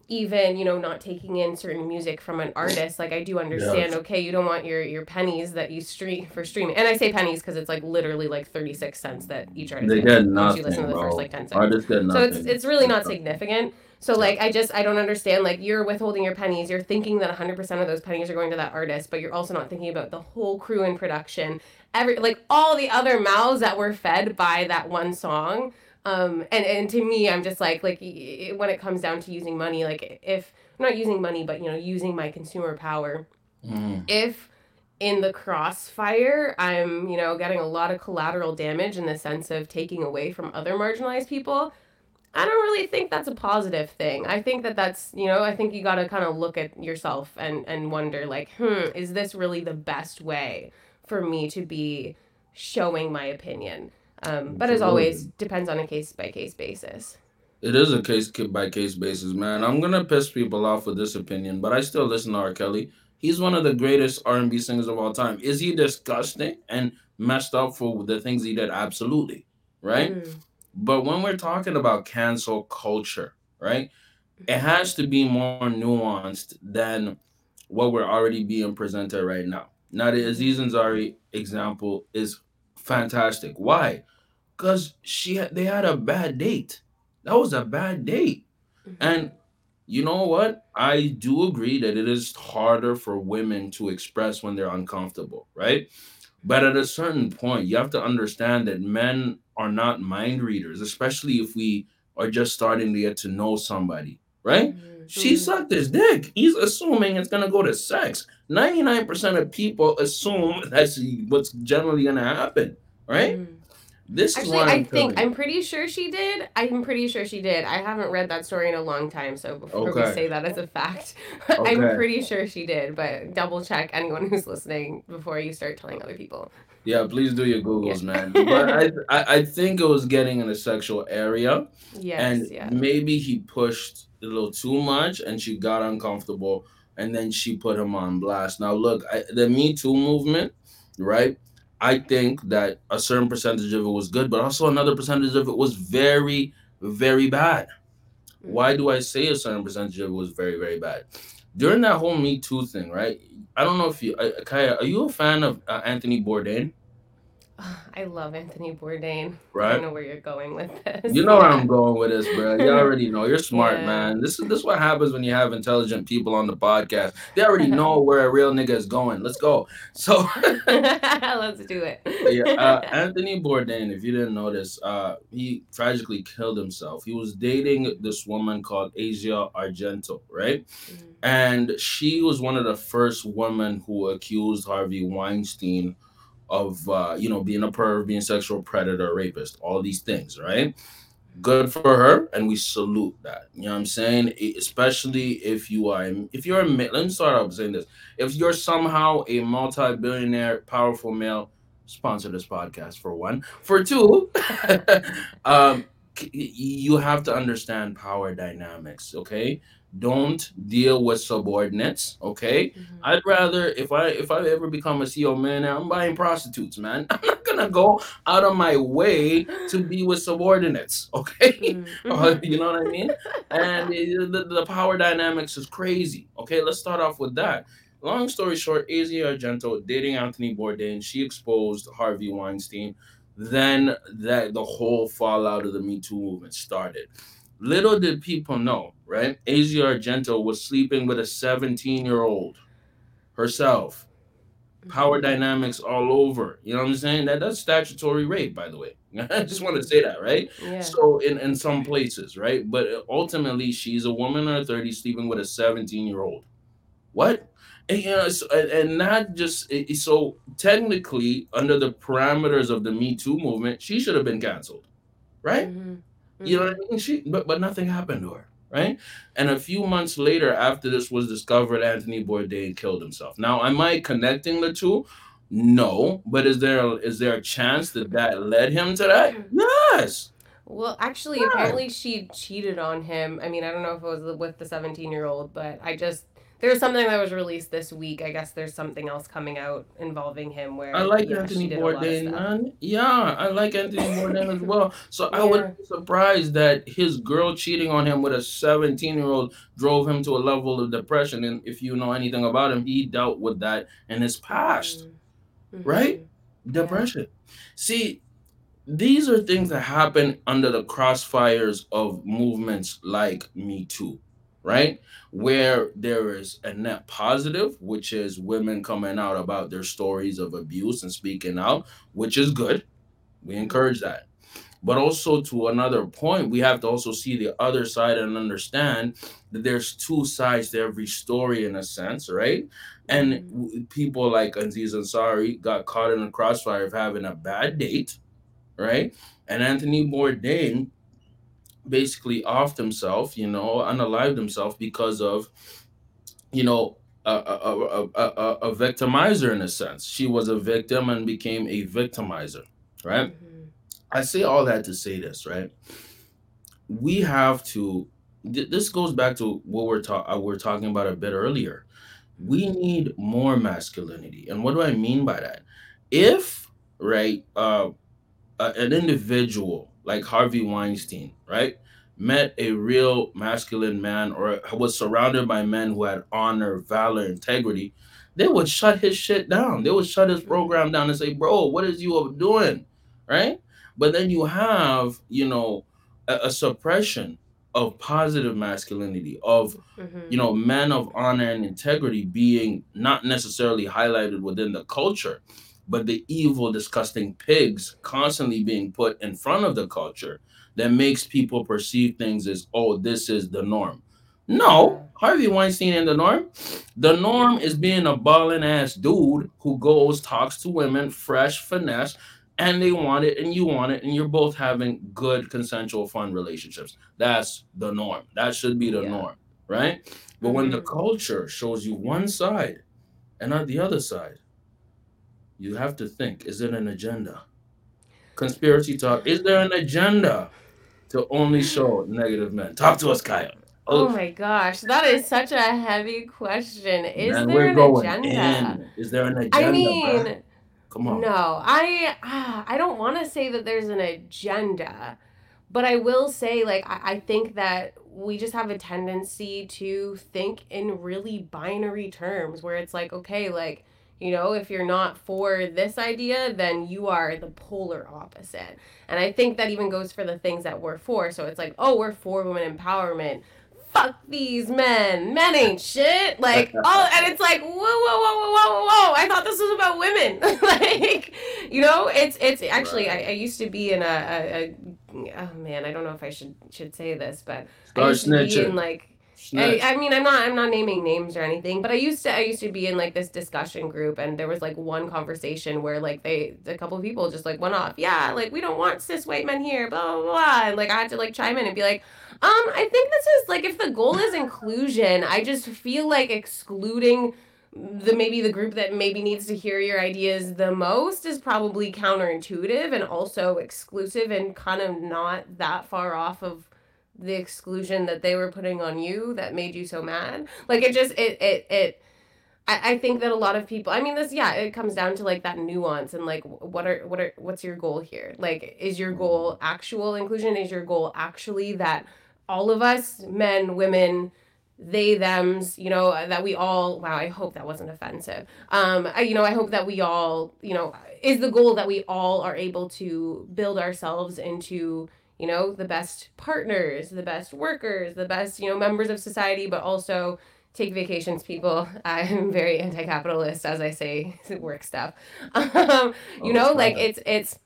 even, you know, not taking in certain music from an artist, like I do understand, yeah. okay, you don't want your your pennies that you stream for streaming. And I say pennies because it's like literally like 36 cents that each artist they get nothing, you listen to the bro. first like 10 seconds. Artists get nothing. So it's it's really not significant. So like I just I don't understand like you're withholding your pennies. You're thinking that 100% of those pennies are going to that artist, but you're also not thinking about the whole crew in production. Every like all the other mouths that were fed by that one song. Um and and to me I'm just like like when it comes down to using money like if I'm not using money but you know using my consumer power. Mm. If in the crossfire, I'm, you know, getting a lot of collateral damage in the sense of taking away from other marginalized people. I don't really think that's a positive thing. I think that that's, you know, I think you got to kind of look at yourself and and wonder like, "Hmm, is this really the best way for me to be showing my opinion?" Um, but as always, depends on a case by case basis. It is a case by case basis, man. I'm gonna piss people off with this opinion, but I still listen to R. Kelly. He's one of the greatest R&B singers of all time. Is he disgusting and messed up for the things he did? Absolutely, right? Mm. But when we're talking about cancel culture, right, it has to be more nuanced than what we're already being presented right now. Now, the Aziz Ansari example is fantastic. Why? Because she they had a bad date. That was a bad date. Mm-hmm. And you know what? I do agree that it is harder for women to express when they're uncomfortable, right? But at a certain point, you have to understand that men are not mind readers, especially if we are just starting to get to know somebody, right? Mm-hmm. She sucked his dick. He's assuming it's gonna go to sex. 99% of people assume that's what's generally gonna happen, right? Mm-hmm. This Actually, is what I I'm think I'm pretty sure she did. I'm pretty sure she did. I haven't read that story in a long time, so before we say that as a fact, I'm pretty sure she did. But double check anyone who's listening before you start telling other people. Yeah, please do your googles, Yeah. man. But I, I I think it was getting in a sexual area, Yes, and yeah. maybe he pushed a little too much, and she got uncomfortable, and then she put him on blast. Now, look, I, the Me Too movement, right? I think that a certain percentage of it was good, but also another percentage of it was very, very bad. Why do I say a certain percentage of it was very, very bad? During that whole Me Too thing, right? I don't know if you, Kiah, are you a fan of uh, Anthony Bourdain? I love Anthony Bourdain. Right. I know where you're going with this. You know where I'm going with this, bro. You already know. You're smart, Yeah. man. This is this is what happens when you have intelligent people on the podcast. They already know where a real nigga is going. Let's go. So Let's do it. yeah, uh, Anthony Bourdain, if you didn't notice, uh, he tragically killed himself. He was dating this woman called Asia Argento, right? Mhm. And she was one of the first women who accused Harvey Weinstein of, uh, you know, being a perv, being sexual predator, rapist, all these things, right? Good for her, and we salute that. You know what I'm saying? Especially if you are, if you're a, let me start off saying this: if you're somehow a multi-billionaire, powerful male, sponsor this podcast for one. For two, um, you have to understand power dynamics. Okay, don't deal with subordinates. Okay, Mhm. I'd rather if I if I ever become a CEO man, I'm buying prostitutes, man. I'm not gonna go out of my way to be with subordinates. Okay, Mhm. Uh, you know what I mean? And it- the, the power dynamics is crazy. Okay, let's start off with that. Long story short, Asia Argento dating Anthony Bourdain. She exposed Harvey Weinstein. Then that the whole fallout of the Me Too movement started. Little did people know, right? Asia Argento was sleeping with a 17 year old herself. Power mm-hmm. dynamics all over. You know what I'm saying? That that's statutory rape, by the way. I just want to say that, right? Yeah. So in, in some places, right? But uh, ultimately, she's a woman in her 30s sleeping with a 17 year old. What? And, you know, so, and, not just it- it- so technically under the parameters of the Me Too movement, she should have been canceled, right? Mm-hmm. Mhm. You know what I mean? She, but but nothing happened to her, right? And a few months later, after this was discovered, Anthony Bourdain killed himself. Now, am I connecting the two? No, but is there is there a chance that that led him to that? Yes. Well, actually, Yeah. apparently she cheated on him. I mean, I don't know if it was with the 17 year old, but I just. There's something that was released this week. I guess there's something else coming out involving him where I like yeah, Anthony she did a lot of Bourdain, man. Yeah, I like Anthony Bourdain as well. So I Yeah. would be surprised that his girl cheating on him with a 17 year old drove him to a level of depression. And if you know anything about him, he dealt with that in his past. Mhm. right? depression. See, these are things that happen under the crossfires of movements like Me Too, right? Where there is a net positive, which is women coming out about their stories of abuse and speaking out, which is good. We encourage that. But also, to another point, we have to also see the other side and understand that there's two sides to every story, in a sense, right? And Mhm. people like Aziz Ansari got caught in the crossfire of having a bad date, right? And Anthony Bourdain basically offed himself, you know, unalived himself because of, you know, a, a, a, a, victimizer in a sense. She was a victim and became a victimizer, right? Mhm. I say all that to say this, right? We have to. th- This goes back to what we're talking. We're talking about a bit earlier. We need more masculinity, and what do I mean by that? If right, uh, an individual like Harvey Weinstein, right, met a real masculine man or was surrounded by men who had honor, valor, integrity, they would shut his shit down. They would shut his program down and say, "Bro, what is you doing?" Right? But then you have, you know, a, a suppression of positive masculinity, of Mhm. you know, men of honor and integrity being not necessarily highlighted within the culture, but the evil, disgusting pigs constantly being put in front of the culture that makes people perceive things as, oh, this is the norm. No, Harvey Weinstein ain't the norm. The norm is being a ballin' ass dude who goes, talks to women, fresh finesse, and they want it and you want it and you're both having good consensual fun relationships that's the norm that should be the Yeah. norm right but when the Mhm. culture shows you one side and not the other side you have to think is it an agenda conspiracy talk is there an agenda to only show negative men talk to us Kiah Oh my gosh, that is such a heavy question. Is man, there an agenda? in. is there an agenda I mean, come on no, I ah, I don't want to say that there's an agenda, but I will say like I, I think that we just have a tendency to think in really binary terms where it's like okay like you know if you're not for this idea then you are the polar opposite. And i think that even goes for the things that we're for. So it's like oh we're for women empowerment. Fuck these men. Men ain't shit. Like oh and it's like whoa whoa whoa whoa whoa whoa. I thought this was about women. Like you know it's it's actually I, I used to be in a, a, a oh man i don't know if i should should say this but i used to be in like I, I mean i'm not i'm not naming names or anything but i used to i used to be in like this discussion group and there was like one conversation where like they a couple of people just like went off yeah like we don't want cis white men here blah blah blah and like i had to like chime in and be like um i think this is like if the goal is inclusion i just feel like excluding the maybe the group that maybe needs to hear your ideas the most is probably counterintuitive and also exclusive and kind of not that far off of the exclusion that they were putting on you that made you so mad. Like it just it it it I, I think that a lot of people I mean this yeah, it comes down to like that nuance and like what are what are what's your goal here? Like is your goal actual inclusion? Is your goal actually that all of us, men, women, they thems you know that we all wow i hope that wasn't offensive um I, you know i hope that we all you know is the goal that we all are able to build ourselves into you know the best partners the best workers the best you know members of society but also take vacations people. I'm very anti-capitalist as i say work stuff. Um, you know like it's it's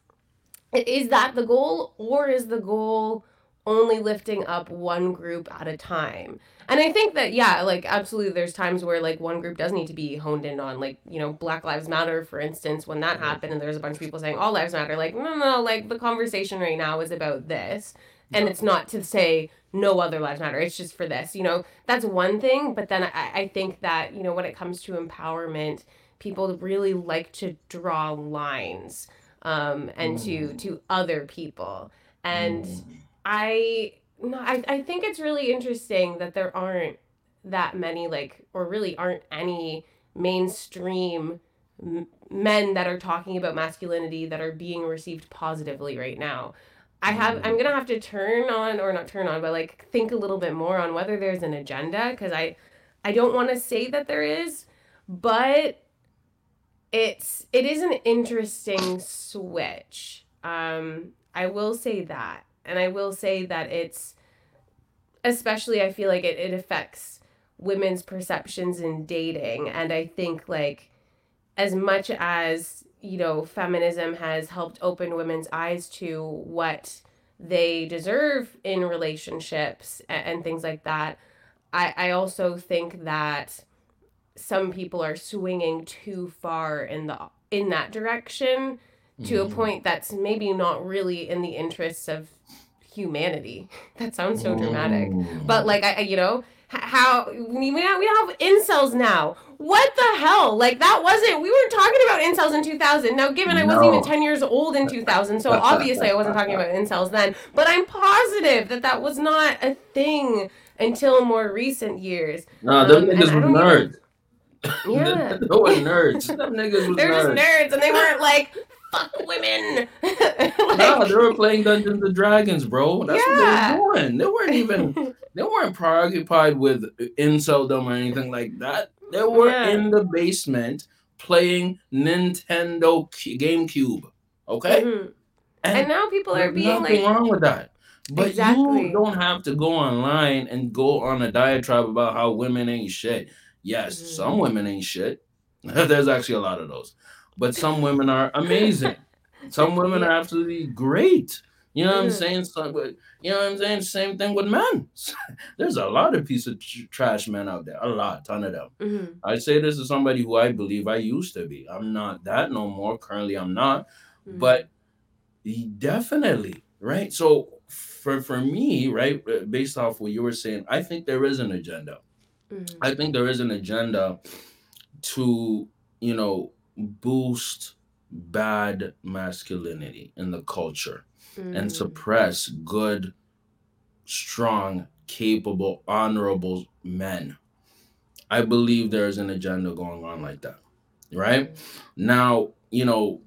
is that the goal or is the goal only lifting up one group at a time and i think that yeah like absolutely there's times where like one group does need to be honed in on like you know black lives matter for instance when that happened and there's a bunch of people saying all lives matter like no no like the conversation right now is about this. And it's not to say no other lives matter it's just for this you know? That's one thing but then I, I think that you know when it comes to empowerment people really like to draw lines um and to Mm. to other people. And Mm. I no, I, I think it's really interesting that there aren't that many like or really aren't any mainstream men that are talking about masculinity that are being received positively right now. I have I'm going to have to turn on or not turn on but like think a little bit more on whether there's an agenda cuz I I don't want to say that there is but it's it is an interesting switch. Um I will say that. And I will say that it's especially I feel like it, it affects women's perceptions in dating. And I think like as much as, you know, feminism has helped open women's eyes to what they deserve in relationships and, and things like that, I, I also think that some people are swinging too far in the in that direction to a Mhm. point that's maybe not really in the interests of humanity. That sounds so dramatic. Mm. But like I, you know, how we we have, we have incels now. What the hell? Like that wasn't. We weren't talking about incels in 2000. Now, given I wasn't even 10 years old in 2000, so obviously I wasn't talking about incels then. But I'm positive that that was not a thing until more recent years. Nah, them Um, niggas were even- nerds. Yeah. they were nerds. Them niggas was They're just nerds. nerds, and they weren't like fuck women. No, they were playing Dungeons and Dragons, bro. That's Yeah. what they were doing. They weren't even they weren't preoccupied with inceldom or anything like that. They were Yeah. in the basement playing Nintendo Q- GameCube. Okay, Mhm. And now people are there's being nothing like, wrong with that. But Exactly. you don't have to go online and go on a diatribe about how women ain't shit. Yes, Mhm. some women ain't shit. There's actually a lot of those. But some women are amazing. Some women are absolutely great. You know what I'm saying? So, but you know what I'm saying? Same thing with men. There's a lot of piece of tr- trash men out there. A lot, ton of them. Mhm. I say this as somebody who I believe I used to be. I'm not that no more. Currently, I'm not. Mhm. But Definitely, right? So for for me, right, uh, based off what you were saying, I think there is an agenda. Mm-hmm. I think there is an agenda to, you know, boost bad masculinity in the culture and Mm. suppress good, strong, capable, honorable men. I believe there is an agenda going on like that, right? Now, you know,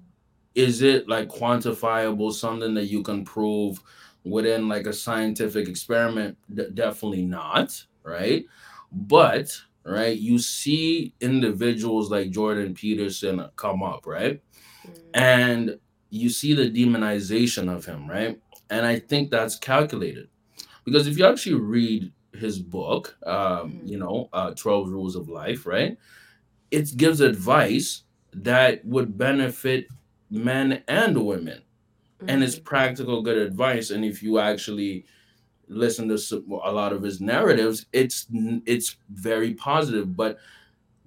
is it like quantifiable, something that you can prove within like a scientific experiment? D- definitely not, right? But, right, you see individuals like Jordan Peterson come up, right? Mm. And you see the demonization of him, right? And I think that's calculated because if you actually read his book, um, Mhm. you know, uh, 12 Rules of Life, right? It gives advice that would benefit men and women and it's Mhm. practical good advice and if you actually listen to a lot of his narratives it's it's very positive but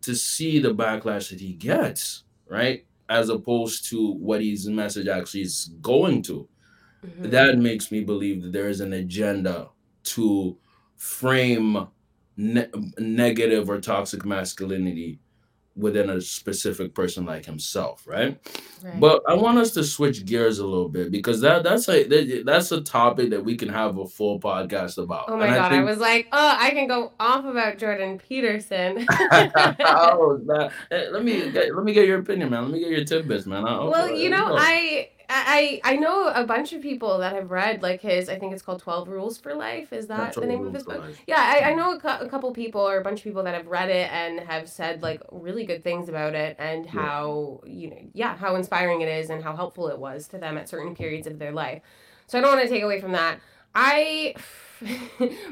to see the backlash that he gets right as opposed to what his message actually is going to Mhm. that makes me believe that there is an agenda to frame ne- negative or toxic masculinity within a specific person like himself right Right. but I want us to switch gears a little bit because that that's a that- that's a topic that we can have a full podcast about. Oh my And god, I think, was like, oh, I can go off about Jordan Peterson. oh, man. Eh, let me get, let me get your opinion, man. Let me get your tidbits, man. I- well, you know. I I I know a bunch of people that have read like his. I think it's called Twelve Rules for Life. Is that the name of his book? life. Yeah, I, I know a, cou- a couple people or a bunch of people that have read it and have said like really good things about it and Yeah. how you know yeah how inspiring it is and how helpful it was to them at certain periods of their life. So I don't want to take away from that. I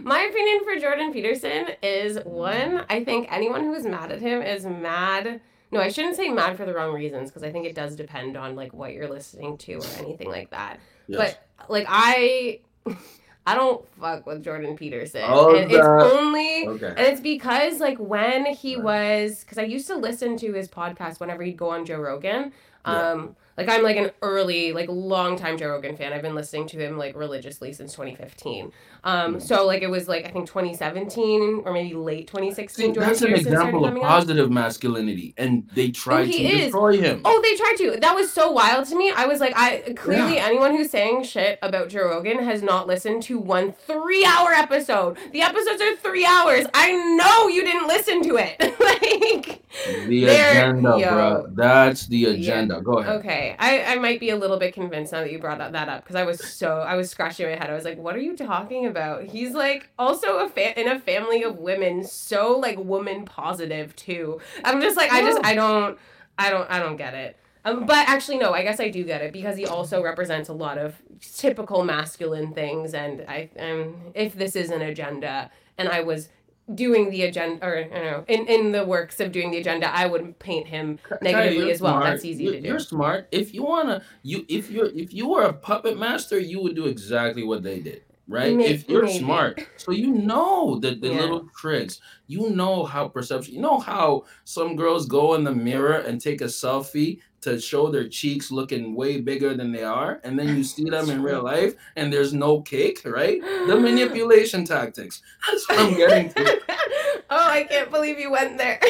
my opinion for Jordan Peterson is one. I think anyone who is mad at him is mad. No, I shouldn't say mad for the wrong reasons because I think it does depend on like what you're listening to or anything like that. Yes. But like I I don't fuck with Jordan Peterson. Oh, and it's only okay. and it's because like when he Right. was because I used to listen to his podcast whenever he'd go on Joe Rogan. Yeah. Um, Like I'm like an early, like long time Joe Rogan fan. I've been listening to him like religiously since 2015. Um so like it was like I think 2017 or maybe late 2016 See, that's an example of positive masculinity, and they tried he to is. destroy him. Oh, they tried to. That was so wild to me. I was like, I clearly Yeah. anyone who's saying shit about Joe Rogan has not listened to one three-hour episode. The episodes are three hours. I know you didn't listen to it. like, The agenda, yo. bro. That's the agenda. Go ahead. okay, I I might be a little bit convinced now that you brought that that up because I was so I was scratching my head. I was like, what are you talking about? He's like also a fa- in a family of women, so like woman positive too. I'm just like, I just I don't I don't I don't get it. Um, but actually, no, I guess I do get it because he also represents a lot of typical masculine things, and I um if this is an agenda, and I was doing the agenda or I don't know in in the works of doing the agenda, I would paint him negatively as well. smart. That's easy You- to do. You're smart. If you wanna, you if you're if you were a puppet master, you would do exactly what they did, right? May- if you're maybe. smart, so you know the the Yeah. little tricks. You know how perception. You know how some girls go in the mirror and take a selfie to show their cheeks looking way bigger than they are, and then you see them in real life and there's no cake, right? The manipulation tactics. That's what I'm getting to. oh, I can't believe you went there.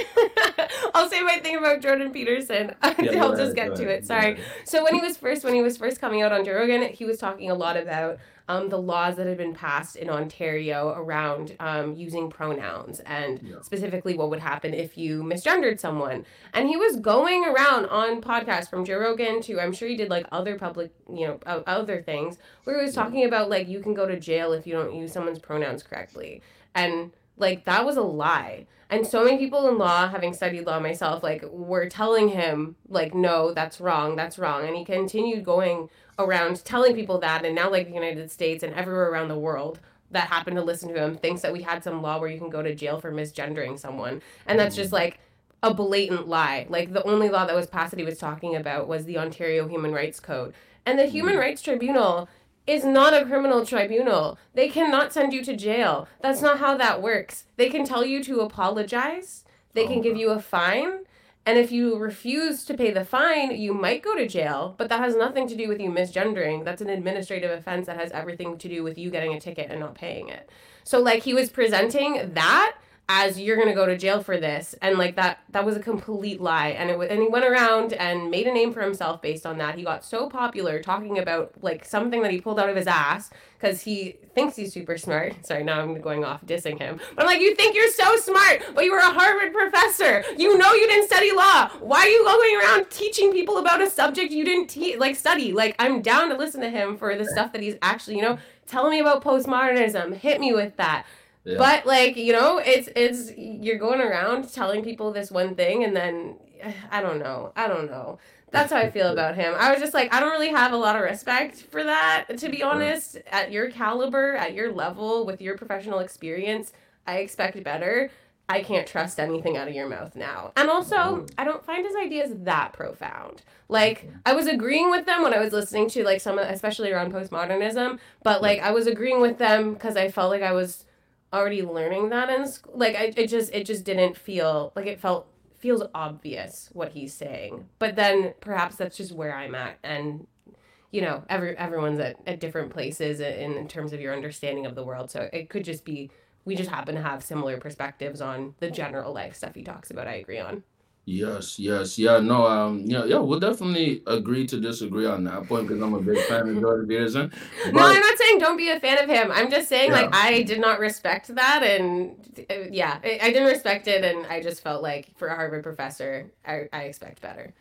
I'll say my thing about Jordan Peterson. Yeah, I'll go just ahead, get to ahead, it. Sorry. So when he was first when he was first coming out on Joe Rogan, he was talking a lot about um, the laws that had been passed in Ontario around um, using pronouns and Yeah. specifically what would happen if you misgendered someone. And he was going around on podcasts from Joe Rogan to I'm sure he did like other public you know other things where he was Yeah. talking about like you can go to jail if you don't use someone's pronouns correctly. And like that was a lie. And so many people in law, having studied law myself, like were telling him, like, no, that's wrong, that's wrong. And he continued going around telling people that. And now, like, the United States and everywhere around the world that happened to listen to him thinks that we had some law where you can go to jail for misgendering someone. And that's just like a blatant lie. Like, the only law that was passed that he was talking about was the Ontario Human Rights Code. And the Human Mm. Rights Tribunal is not a criminal tribunal. They cannot send you to jail. That's not how that works. They can tell you to apologize. They can give you a fine And if you refuse to pay the fine, you might go to jail, but that has nothing to do with you misgendering. That's an administrative offense that has everything to do with you getting a ticket and not paying it. So like he was presenting that as you're gonna go to jail for this. And like that that was a complete lie. And it was and he went around and made a name for himself based on that. He got so popular talking about like something that he pulled out of his ass because he thinks he's super smart. Sorry now i'm going off dissing him. But i'm like you think you're so smart but you were a harvard professor. You know you didn't study law. Why are you going around teaching people about a subject you didn't like study? Like i'm down to listen to him for the stuff that he's actually you know telling me about postmodernism. Hit me with that yeah. But like, you know, it's it's you're going around telling people this one thing and then I don't know. I don't know. That's how I feel about him. I was just like, I don't really have a lot of respect for that, to be honest. At your caliber, at your level, with your professional experience, I expect better. I can't trust anything out of your mouth now. And also, I don't find his ideas that profound. Like, I was agreeing with them when I was listening to like some, especially around postmodernism, but like I was agreeing with them because I felt like I was already learning that in school. Like I, it just it just didn't feel like it felt feels obvious what he's saying. But then perhaps that's just where I'm at and you know, every everyone's at, at different places in, in terms of your understanding of the world. So it could just be we just happen to have similar perspectives on the general life stuff he talks about. I agree on. Yes, yes, yeah, no, um, yeah, yeah, we'll definitely agree to disagree on that point because I'm a big fan of Jordan Peterson. no, I'm not saying don't be a fan of him. I'm just saying yeah. like I did not respect that, and uh, yeah, I, I, didn't respect it, and I just felt like for a Harvard professor, I, I expect better.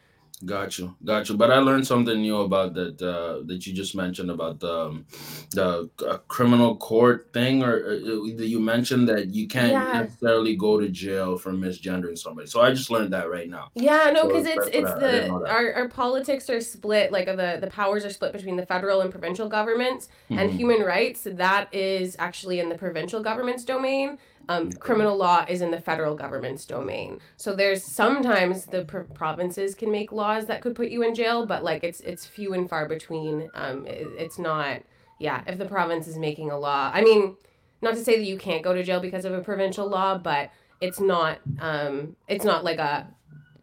Got you, got you. But I learned something new about that uh, that you just mentioned about the um, the uh, criminal court thing, or uh, you mentioned that you can't yeah. necessarily go to jail for misgendering somebody. So I just learned that right now. Yeah, no, because so it's it's the our, our politics are split, like the the powers are split between the federal and provincial governments, mm-hmm. and human rights that is actually in the provincial government's domain um, criminal law is in the federal government's domain. So there's sometimes the pr- provinces can make laws that could put you in jail, but like it's it's few and far between. Um, it, it's not. Yeah, if the province is making a law, I mean, not to say that you can't go to jail because of a provincial law, but it's not. Um, it's not like a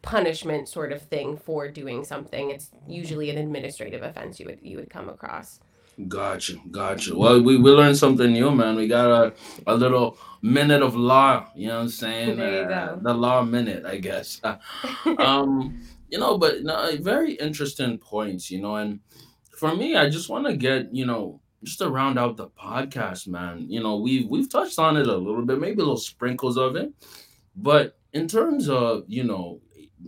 punishment sort of thing for doing something. It's usually an administrative offense you would you would come across. Gotcha, gotcha. Well, we, we learned something new, man. We got a, a little minute of law, you know what I'm saying? Uh. The law minute, I guess. um, you know, but no, very interesting points, you know, and for me, I just want to get, you know, just to round out the podcast, man. You know, we've we've touched on it a little bit, maybe a little sprinkles of it. But in terms of, you know,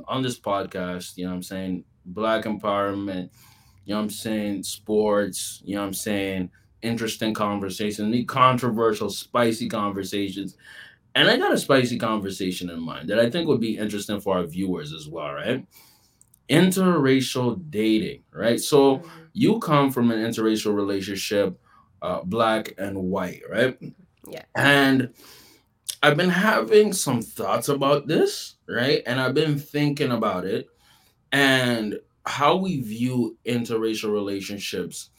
on this podcast, you know I'm saying, black empowerment you know what I'm saying, sports, you know what I'm saying, interesting conversations, need controversial, spicy conversations. And I got a spicy conversation in mind that I think would be interesting for our viewers as well, right? Interracial dating, right? So mm-hmm. you come from an interracial relationship, uh, black and white, right? Yeah. And I've been having some thoughts about this, right? And I've been thinking about it. And how we view interracial relationships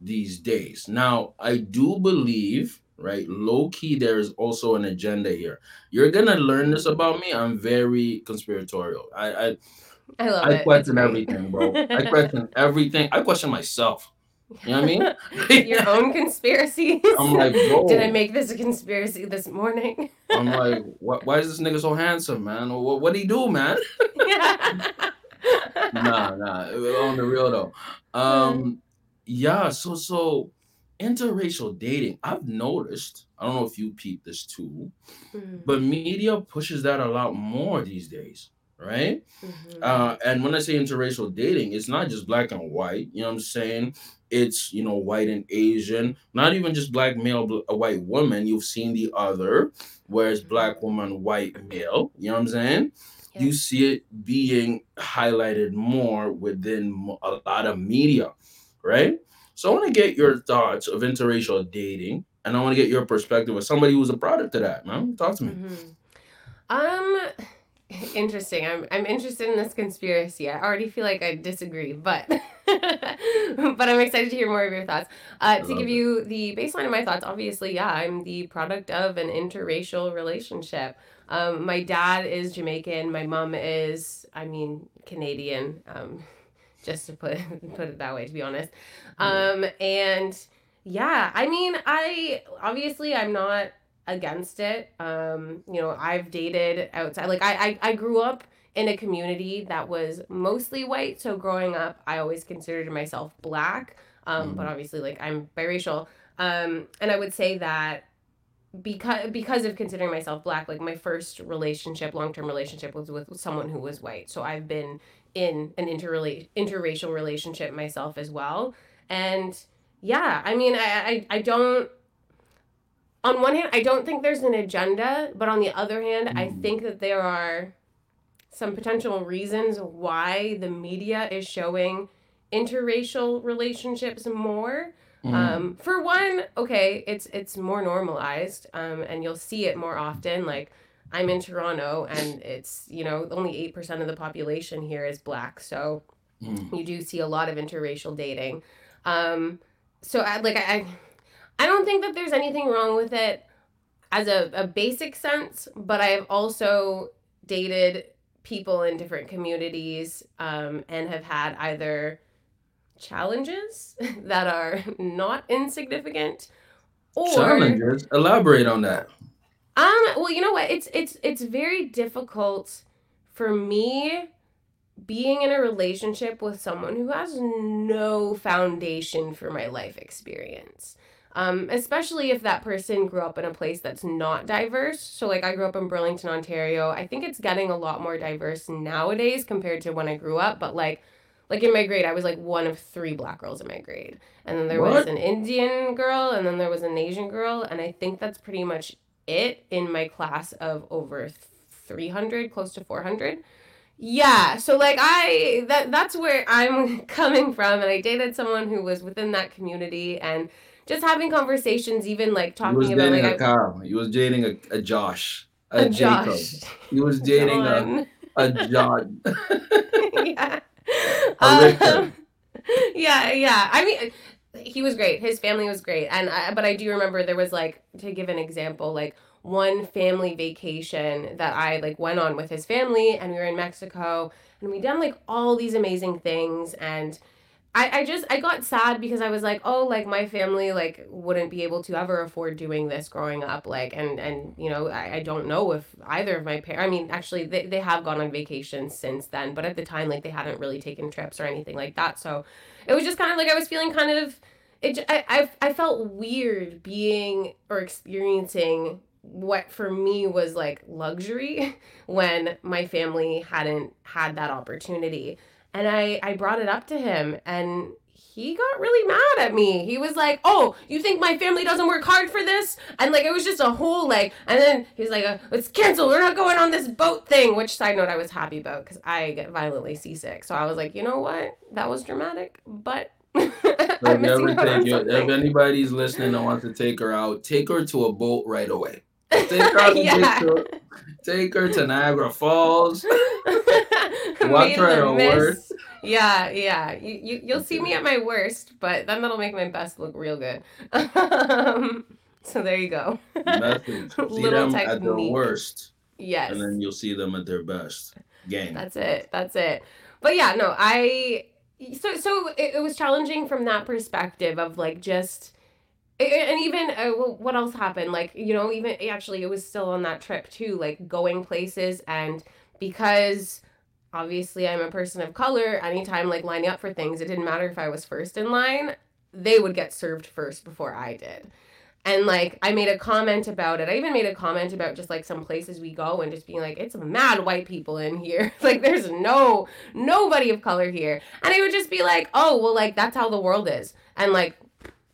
these days. Now, I do believe, right, low key, there is also an agenda here. You're gonna learn this about me. I'm very conspiratorial. I I, I love I it. question everything, bro. I question everything. I question myself. You know what I mean? Your own conspiracies. I'm like, bro. Did I make this a conspiracy this morning? I'm like, what, why is this nigga so handsome, man? What what he do, man? Yeah nah, nah. On the real though. Um, yeah. So so interracial dating. I've noticed. I don't know if you peep this too, mm-hmm. but media pushes that a lot more these days, right? Mm-hmm. Uh, and when I say interracial dating, it's not just black and white. You know what I'm saying? It's you know white and Asian. Not even just black male, a white woman. You've seen the other, whereas black woman, white male. You know what I'm saying? You see it being highlighted more within a lot of media, right? So I want to get your thoughts of interracial dating, and I want to get your perspective as somebody who's a product of that. Man, talk to me. Mm-hmm. Um, interesting. I'm I'm interested in this conspiracy. I already feel like I disagree, but but I'm excited to hear more of your thoughts. Uh, to give it. you the baseline of my thoughts, obviously, yeah, I'm the product of an interracial relationship. Um, my dad is Jamaican. My mom is, I mean, Canadian. Um, just to put put it that way, to be honest. Um, and yeah, I mean, I obviously I'm not against it. Um, you know, I've dated outside. Like I, I, I grew up in a community that was mostly white. So growing up, I always considered myself black. Um, mm-hmm. but obviously, like I'm biracial. Um, and I would say that because because of considering myself black, like my first relationship, long term relationship, was with someone who was white. So I've been in an interrela- interracial relationship myself as well, and yeah, I mean, I, I, I don't on one hand, I don't think there's an agenda, but on the other hand, mm. I think that there are some potential reasons why the media is showing interracial relationships more. Mm. Um, for one, okay, it's it's more normalized, um, and you'll see it more often. Like I'm in Toronto, and it's you know only eight percent of the population here is black, so mm. you do see a lot of interracial dating. Um, so I like I I don't think that there's anything wrong with it as a, a basic sense, but I've also dated people in different communities um, and have had either challenges that are not insignificant or challenges elaborate on that um well you know what it's it's it's very difficult for me being in a relationship with someone who has no foundation for my life experience. Um, especially if that person grew up in a place that's not diverse. So, like, I grew up in Burlington, Ontario. I think it's getting a lot more diverse nowadays compared to when I grew up. But, like, like in my grade, I was like one of three black girls in my grade. And then there what? was an Indian girl, and then there was an Asian girl. And I think that's pretty much it in my class of over 300, close to 400 yeah so like i that that's where i'm coming from and i dated someone who was within that community and just having conversations even like talking was about dating like a Carl. he was dating a, a josh a, a Jacob. Josh. he was dating a, a john yeah um, yeah yeah. I mean he was great. His family was great. And I, but i do remember there was like to give an example like one family vacation that I like went on with his family and we were in Mexico and we done like all these amazing things and I, I just I got sad because I was like, oh, like my family like wouldn't be able to ever afford doing this growing up. Like and and you know, I, I don't know if either of my parents I mean, actually they, they have gone on vacation since then, but at the time like they hadn't really taken trips or anything like that. So it was just kind of like I was feeling kind of it I, I, I felt weird being or experiencing what for me was like luxury when my family hadn't had that opportunity. And I, I brought it up to him and he got really mad at me. He was like, "Oh, you think my family doesn't work hard for this?" And like it was just a whole like, and then he's like, uh, "It's canceled. We're not going on this boat thing." Which side note, I was happy about because I get violently seasick. So I was like, you know what, that was dramatic, but. if, if anybody's listening and wants to take her out, take her to a boat right away. Take her, yeah. to, take her to Niagara Falls. Watch her at her worst. Yeah, yeah. You, you you'll see me at my worst, but then that'll make my best look real good. Um, so there you go. Message. See Little them technique. at their worst. Yes. And then you'll see them at their best. Gang. That's it. That's it. But yeah, no, I so so it, it was challenging from that perspective of like just and even uh, what else happened? Like you know even actually it was still on that trip too like going places and because obviously i'm a person of color anytime like lining up for things it didn't matter if i was first in line they would get served first before i did. And like i made a comment about it. I even made a comment about just like some places we go and just being like it's mad white people in here. Like there's no nobody of color here. And it would just be like oh well like that's how the world is. And like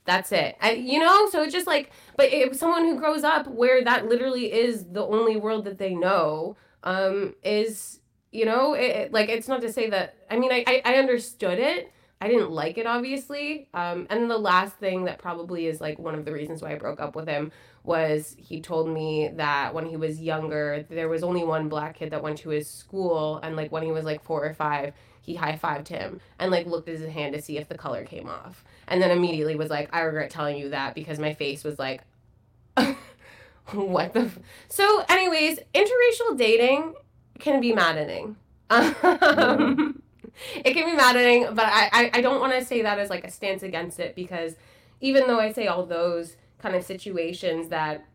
that's it. I, you know, so it's just like, but if someone who grows up where that literally is the only world that they know, um, is you know, it, it, like it's not to say that. I mean, I, I I understood it. I didn't like it, obviously. Um, and the last thing that probably is like one of the reasons why I broke up with him was he told me that when he was younger, there was only one black kid that went to his school, and like when he was like four or five, he high fived him and like looked at his hand to see if the color came off and then immediately was like, I regret telling you that because my face was like, what the f- so anyways interracial dating can be maddening. Um, it can be maddening but i i, I don't want to say that as like a stance against it because even though i say all those kind of situations that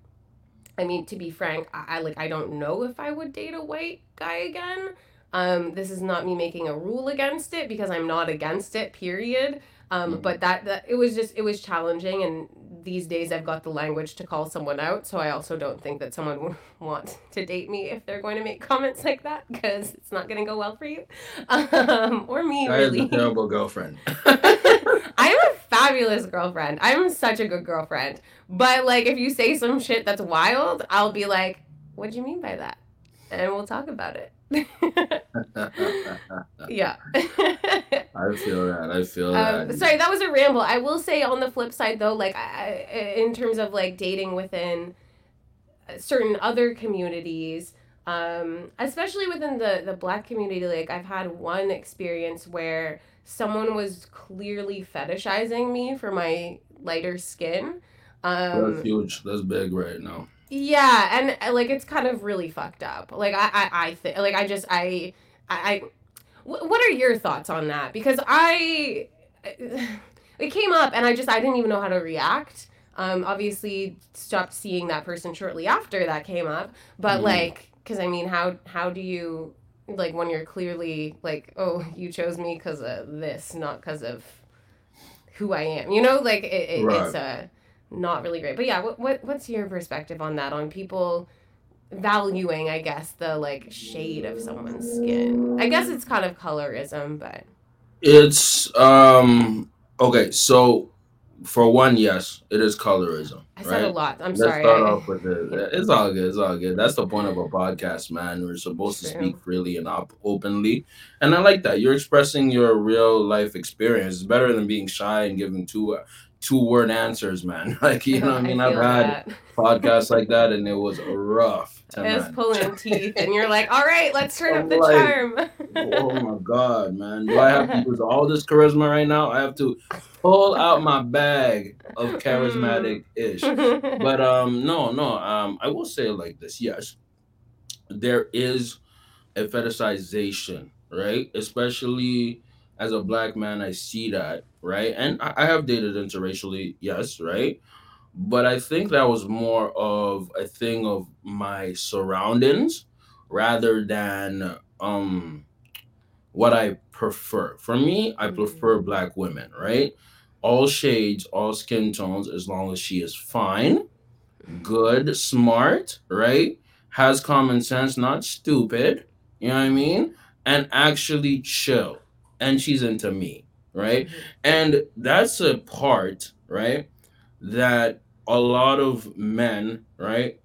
i mean to be frank i, I like i don't know if i would date a white guy again. Um, this is not me making a rule against it because i'm not against it period um, Mhm. but that, that it was just it was challenging and these days i've got the language to call someone out so i also don't think that someone would want to date me if they're going to make comments like that because it's not going to go well for you um, or me I really a terrible girlfriend. I'm a fabulous girlfriend. I'm such a good girlfriend. But like if you say some shit that's wild, I'll be like, "What do you mean by that?" And we'll talk about it. yeah. I feel that. I feel um, that. sorry, that was a ramble. I will say on the flip side though, like I, I- in terms of like dating within certain other communities, um, especially within the the black community, like I've had one experience where someone was clearly fetishizing me for my lighter skin. Um, That's huge. That's big right now. Yeah, and uh, like it's kind of really fucked up. Like I, I, I think, like I just, I, I, I wh- what are your thoughts on that? Because I, it came up, and I just, I didn't even know how to react. Um, obviously, stopped seeing that person shortly after that came up. But Mhm. like, because I mean, how, how do you, like, when you're clearly like, oh, you chose me because of this, not because of who I am. You know, like it, it, it's a not really great. But yeah, what, what what's your perspective on that? On people valuing, I guess, the like shade of someone's skin. I guess it's kind of colorism, but It's um okay. So for one, yes, it is colorism. I said a lot. I'm Let's sorry. start off with it. It's all good. It's all good. That's the point of a podcast, man. We're supposed to speak freely and op- openly, and I like that. You're expressing your real life experience. It's better than being shy and giving two two word answers, man. Like you know, what I mean, I've had that. podcasts like that, and it was rough. It's man. pulling teeth, and you're like, all right, let's turn up I'm the like, charm. oh my god, man! Do I have to use all this charisma right now? I have to pull out my bag of charismatic ish. But um, no, no. Um, I will say it like this. Yes, there is a fetishization, right? Especially as a black man, I see that, right? And I, I have dated interracially, yes, right? But I think that was more of a thing of my surroundings rather than um what I prefer. For me, I Mhm. prefer black women, right? All shades, all skin tones, as long as she is fine, good, smart, right? Has common sense, not stupid, you know what I mean? And actually chill. And she's into me, right? And that's a part, right? That a lot of men, right,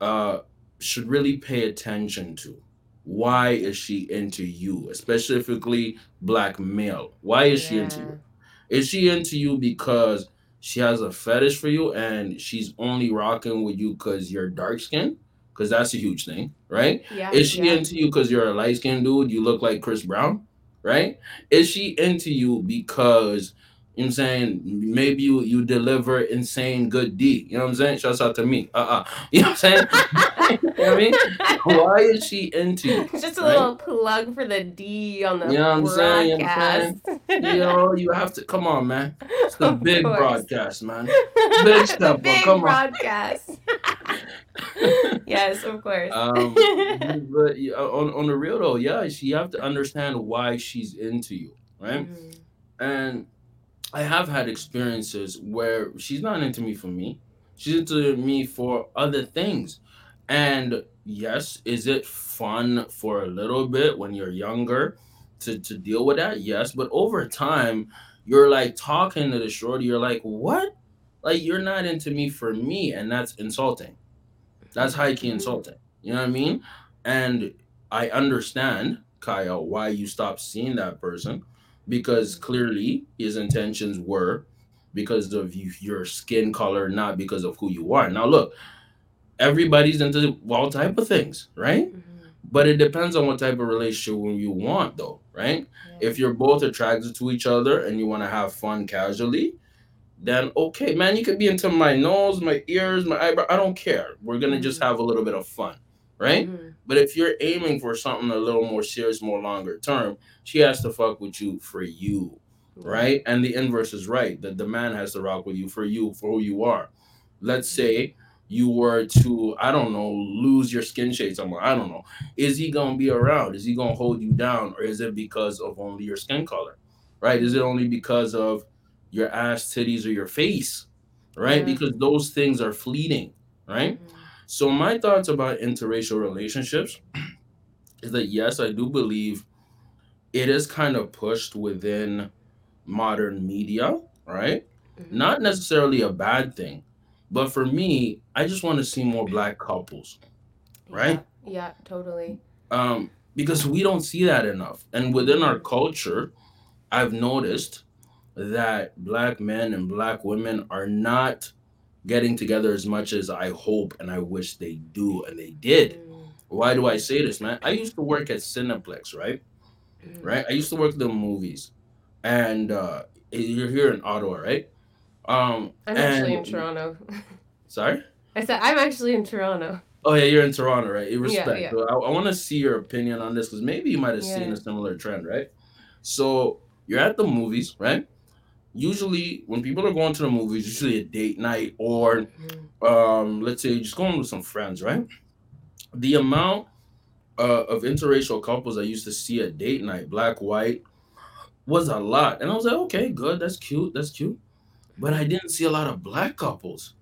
uh, should really pay attention to. Why is she into you? Specifically, black male. Why is she into you? Is she into you because she has a fetish for you and she's only rocking with you because you're dark skinned? Because that's a huge thing, right? Yeah. Is she yeah. into you because you're a light skinned dude? You look like Chris Brown, right? Is she into you because you know what I'm saying maybe you you deliver insane good D? You know what I'm saying? Shouts out to me. Uh uh You know what I'm saying? you know what I mean? Why is she into you? Just a right? little plug for the D on the You know what I'm saying? You know what I'm broadcast. You know, you have to come on, man. It's the Of big course. broadcast, man. Big step big come on. broadcast. yes, of course. um, but on on the real though, yeah, she have to understand why she's into you, right? Mhm. And I have had experiences where she's not into me for me. She's into me for other things. And yes, is it fun for a little bit when you're younger to, to deal with that? Yes. But over time, you're like talking to the shorty, you're like, what? Like you're not into me for me, and that's insulting. That's high key Mhm. insulting. You know what I mean? And I understand, Kiah, why you stopped seeing that person because clearly his intentions were because of you, your skin color, not because of who you are. Now, look, everybody's into all type of things, right? Mhm. But it depends on what type of relationship you want, though, right? Yeah. If you're both attracted to each other and you want to have fun casually, then okay, man, you could be into my nose, my ears, my eyebrow. I don't care. We're gonna just Mm-hmm. have a little bit of fun, right? Mhm. But if you're aiming for something a little more serious, more longer term, she has to fuck with you for you, right? And the inverse is right. That the man has to rock with you for you, for who you are. Let's say you were to, I don't know, lose your skin shade somewhere. I don't know. Is he gonna be around? Is he gonna hold you down? Or is it because of only your skin color? Right? Is it only because of your ass, titties, or your face? Right? Yeah. Because those things are fleeting, right? Mhm. So my thoughts about interracial relationships is that yes, I do believe it is kind of pushed within modern media, right? Mhm. Not necessarily a bad thing, but for me, I just want to see more black couples, right? Yeah, yeah, totally. Um, because we don't see that enough. And within our culture, I've noticed that black men and black women are not getting together as much as I hope and I wish they do and they did. Mm, Why do I say this, man? I used to work at Cineplex, right? mhm. Right? I used to work the movies. And uh you're here in Ottawa, right? Um I'm actually in Toronto. Sorry? I said I'm actually in Toronto. Oh yeah, you're in Toronto, right? In respect. yeah. So I, I want to see your opinion on this because maybe you might have seen a similar trend, right? So you're at the movies, right? Usually, when people are going to the movies, usually a date night or Mhm. um, let's say just going with some friends, right? The amount uh, of interracial couples I used to see at date night, black, white, was a lot, and I was like, okay, good, that's cute, that's cute, but I didn't see a lot of black couples,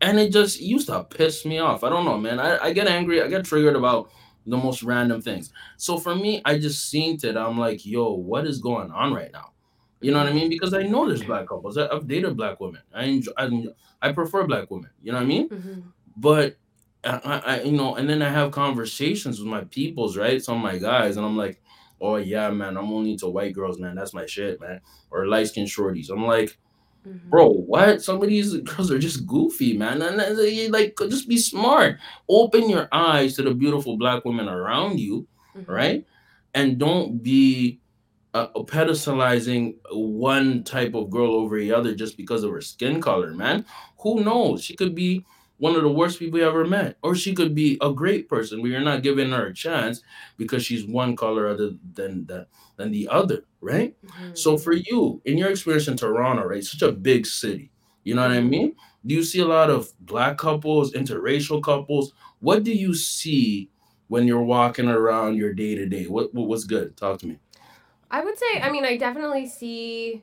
and it just used to piss me off. I don't know, man. I, I get angry, I get triggered about the most random things. So for me, I just seen it. I'm like, yo, what is going on right now? You know what I mean? Because I know there's black couples. I, I've dated black women. I enjoy. I, enjoy- I prefer black women. You know what I mean? Mhm. but I, I, you know, and then I have conversations with my peoples, right? Some of my guys, and I'm like, oh yeah, man, I'm only into white girls, man. That's my shit, man. Or light skin shorties. I'm like, Mhm. bro, what? Some of these girls are just goofy, man. And like just be smart. Open your eyes to the beautiful black women around you, Mhm. right? And don't be uh, pedestalizing one type of girl over the other just because of her skin color, man. Who knows? She could be one of the worst people you ever met, or she could be a great person, but you're not giving her a chance because she's one color other than the than the other, right? Mhm. So for you, in your experience in Toronto, right, such a big city, you know what I mean? Do you see a lot of black couples, interracial couples? What do you see when you're walking around your day to day? What what was good? Talk to me. I would say, I mean, I definitely see.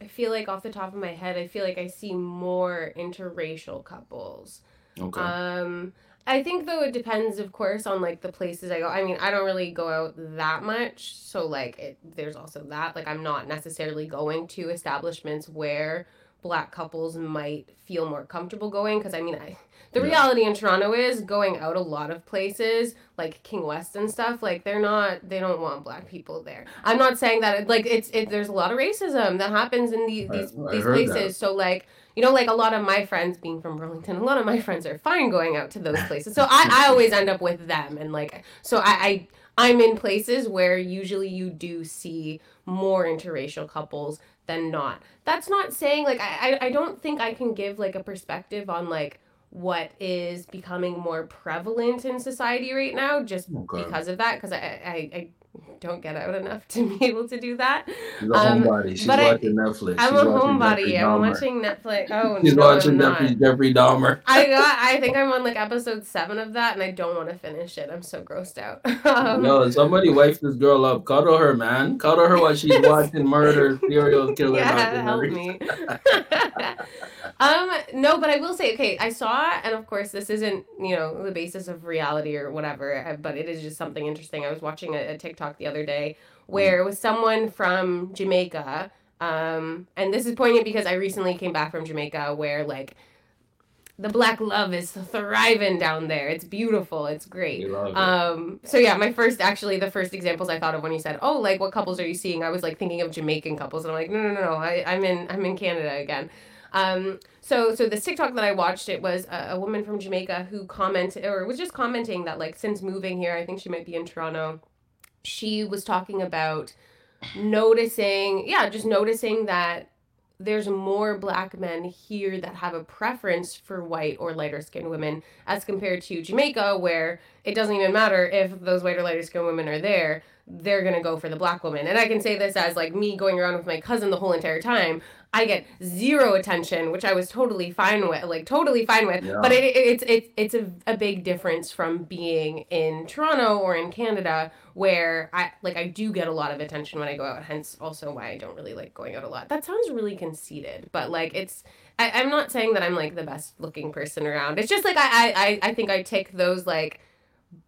I feel like off the top of my head, I feel like I see more interracial couples. Okay. Um, I think though it depends, of course, on like the places I go. I mean, I don't really go out that much, so like it, there's also that. Like, I'm not necessarily going to establishments where black couples might feel more comfortable going because I mean, I the Yeah. reality in Toronto is going out a lot of places like King West and stuff. Like, they're not, they don't want black people there. I'm not saying that like it's it. There's a lot of racism that happens in the, I- these I these heard that. places. So like you know, like a lot of my friends being from Burlington, a lot of my friends are fine going out to those places. So I, I always end up with them. And like, so I, I, I'm in places where usually you do see more interracial couples than not. That's not saying like, I, I don't think I can give like a perspective on like what is becoming more prevalent in society right now just Okay. because of that. Cause I, I, I don't get out enough to be able to do that. She's a Um, homebody. She's but I- watching Netflix. I'm She's a watching homebody. I'm watching Netflix. Oh, She's no, watching not. Jeffrey, Dahmer. I got. I think I'm on like episode seven of that, and I don't want to finish it. I'm so grossed out. um, Yo, somebody wife this girl up. Cuddle her, man. Cuddle her while she's watching murder, serial killer yeah, help me. um, no, but I will say, okay, I saw, and of course, this isn't you know the basis of reality or whatever, uh, but it is just something interesting. I was watching a, a TikTok the other day where it was someone from Jamaica. Um, and this is poignant because I recently came back from Jamaica where like the black love is thriving down there. It's beautiful. It's great. We love it. Um, so yeah, my first actually the first examples I thought of when you said, "Oh, like what couples are you seeing?" I was like thinking of Jamaican couples, and I'm like, no, no, no, no. I, I'm in I'm in Canada again. Um, so so this TikTok that I watched, it was a, a woman from Jamaica who commented or was just commenting that like since moving here, I think she might be in Toronto. She was talking about noticing, yeah, just noticing that there's more black men here that have a preference for white or lighter skinned women as compared to Jamaica, where it doesn't even matter if those white or lighter skinned women are there, they're gonna go for the black woman. And I can say this as like me going around with my cousin the whole entire time. I get zero attention, which I was totally fine with, like totally fine with. Yeah. But it, it, it's it's it's a, a big difference from being in Toronto or in Canada, where I like I do get a lot of attention when I go out. Hence, also why I don't really like going out a lot. That sounds really conceited, but like it's. I, I'm not saying that I'm like the best looking person around. It's just like I I I I think I tick those like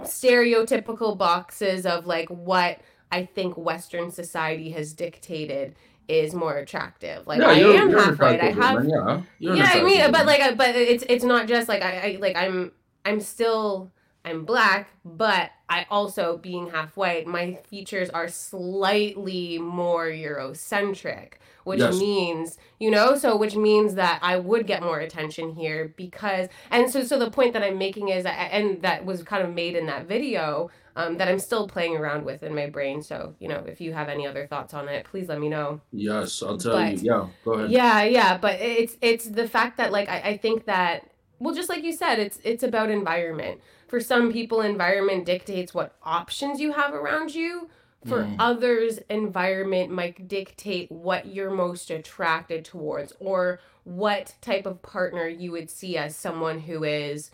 stereotypical boxes of like what I think Western society has dictated is more attractive. Like Yeah, I you're- am half right. I have yeah. Yeah, I mean, but like, uh, but it's it's not just like I, I like I'm I'm still I'm black, but I also being half white, my features are slightly more Eurocentric, which Yes. means you know, so which means that I would get more attention here because and so so the point that I'm making is and that was kind of made in that video. Um, that I'm still playing around with in my brain. So, you know, if you have any other thoughts on it, please let me know. Yes, I'll tell But- you. Yeah, go ahead. Yeah, yeah, but it's it's the fact that like I, I think that well just like you said, it's it's about environment. For some people environment dictates what options you have around you. For Mm. others, environment might dictate what you're most attracted towards or what type of partner you would see as someone who is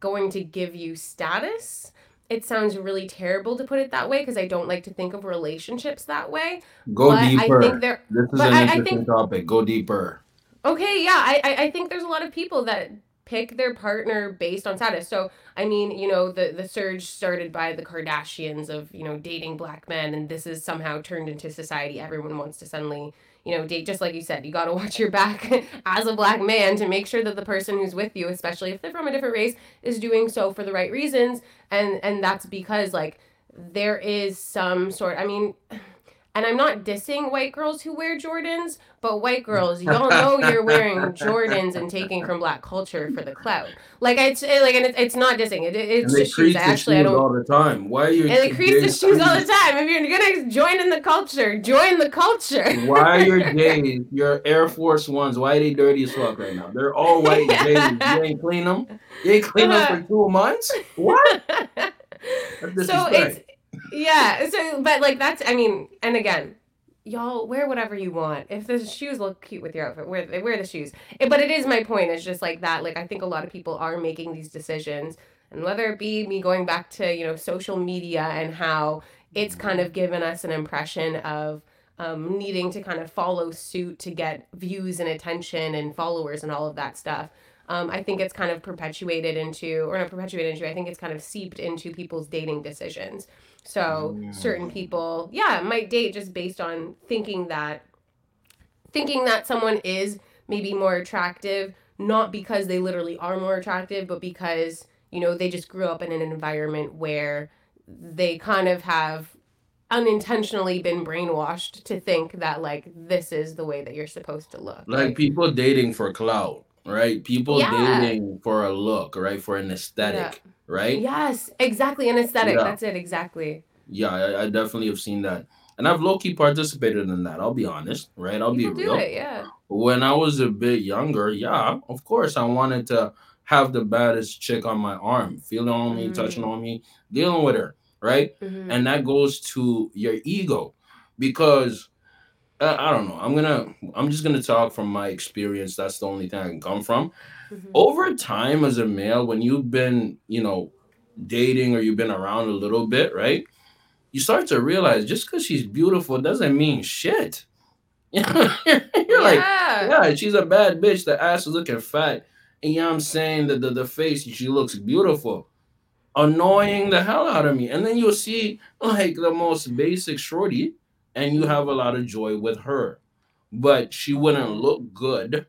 going to give you status. It sounds really terrible to put it that way because I don't like to think of relationships that way. Go but deeper. I think there this is an I- I interesting think- topic. Go deeper. Okay, yeah, I, I I think there's a lot of people that pick their partner based on status. So I mean, you know, the the surge started by the Kardashians of you know dating black men, and this is somehow turned into society. Everyone wants to suddenly you know date, just like you said. You got to watch your back as a black man to make sure that the person who's with you, especially if they're from a different race, is doing so for the right reasons, and and that's because like there is some sort. I mean. And I'm not dissing white girls who wear Jordans, but white girls, y'all know you're wearing Jordans and taking from black culture for the clout. Like it's it, like, and it's, it's not dissing. It, it's and they just shoes. the actually I don't. all the time. Why are you? And they crease the shoes all the time. If you're gonna join in the culture, join the culture. Why are your J's, your Air Force Ones, why are they dirty as fuck right now? They're all white J's. You ain't clean them. You ain't clean them for uh, two months. What? So it's yeah. So but like that's I mean, and again, y'all wear whatever you want. If the shoes look cute with your outfit, wear they wear the shoes. Eh, But it is my point. It's just like that. Like I think a lot of people are making these decisions, and whether it be me going back to you know social media and how it's kind of given us an impression of. Um, needing to kind of follow suit to get views and attention and followers and all of that stuff. Um, I think it's kind of perpetuated into, or not perpetuated into, I think it's kind of seeped into people's dating decisions. So Mm. certain people, yeah, might date just based on thinking that, thinking that someone is maybe more attractive, not because they literally are more attractive, but because, you know, they just grew up in an environment where they kind of have unintentionally been brainwashed to think that like this is the way that you're supposed to look. like people dating for clout, right? People Yeah. dating for a look, right? For an aesthetic, right? Yes, exactly. An aesthetic. Yeah. That's it. Exactly. Yeah, I, I definitely have seen that. And I've low key participated in that. I'll be honest, right? I'll People be real. it. Yeah. When I was a bit younger, yeah, of course, I wanted to have the baddest chick on my arm, feeling on me, touching on me, dealing with her, right? Mhm. And that goes to your ego because uh, I don't know. I'm gonna, I'm just gonna talk from my experience. That's the only thing I can come from. Mhm. Over time, as a male, when you've been, you know, dating or you've been around a little bit, right? You start to realize just because she's beautiful doesn't mean shit. You're like, yeah. yeah, she's a bad bitch. The ass is looking fat. And you know what I'm saying? The, the, the face, she looks beautiful. Annoying the hell out of me. And then you'll see like the most basic shorty, and you have a lot of joy with her. But she wouldn't look good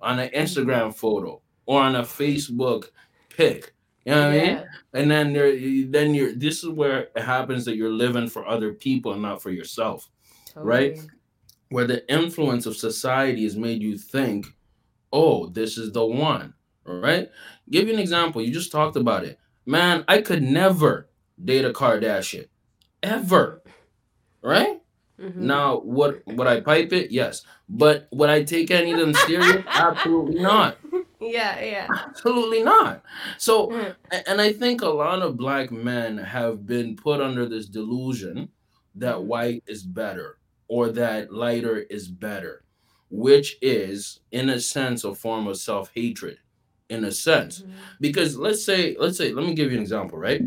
on an Instagram photo or on a Facebook pic. You know what I mean? And then there then you're this is where it happens that you're living for other people and not for yourself Right? Where the influence of society has made you think, oh, this is the one, right? Give you an example. You just talked about it. Man, I could never date a Kardashian, ever, right? Mm-hmm. Now, what would I pipe it? Yes. But would I take any of them serious? Absolutely not. Yeah, yeah. Absolutely not. So, Mm, and I think a lot of black men have been put under this delusion that mhm, white is better or that lighter is better, which is, in a sense, a form of self hatred. In a sense, mhm, because let's say, let's say, let me give you an example, right?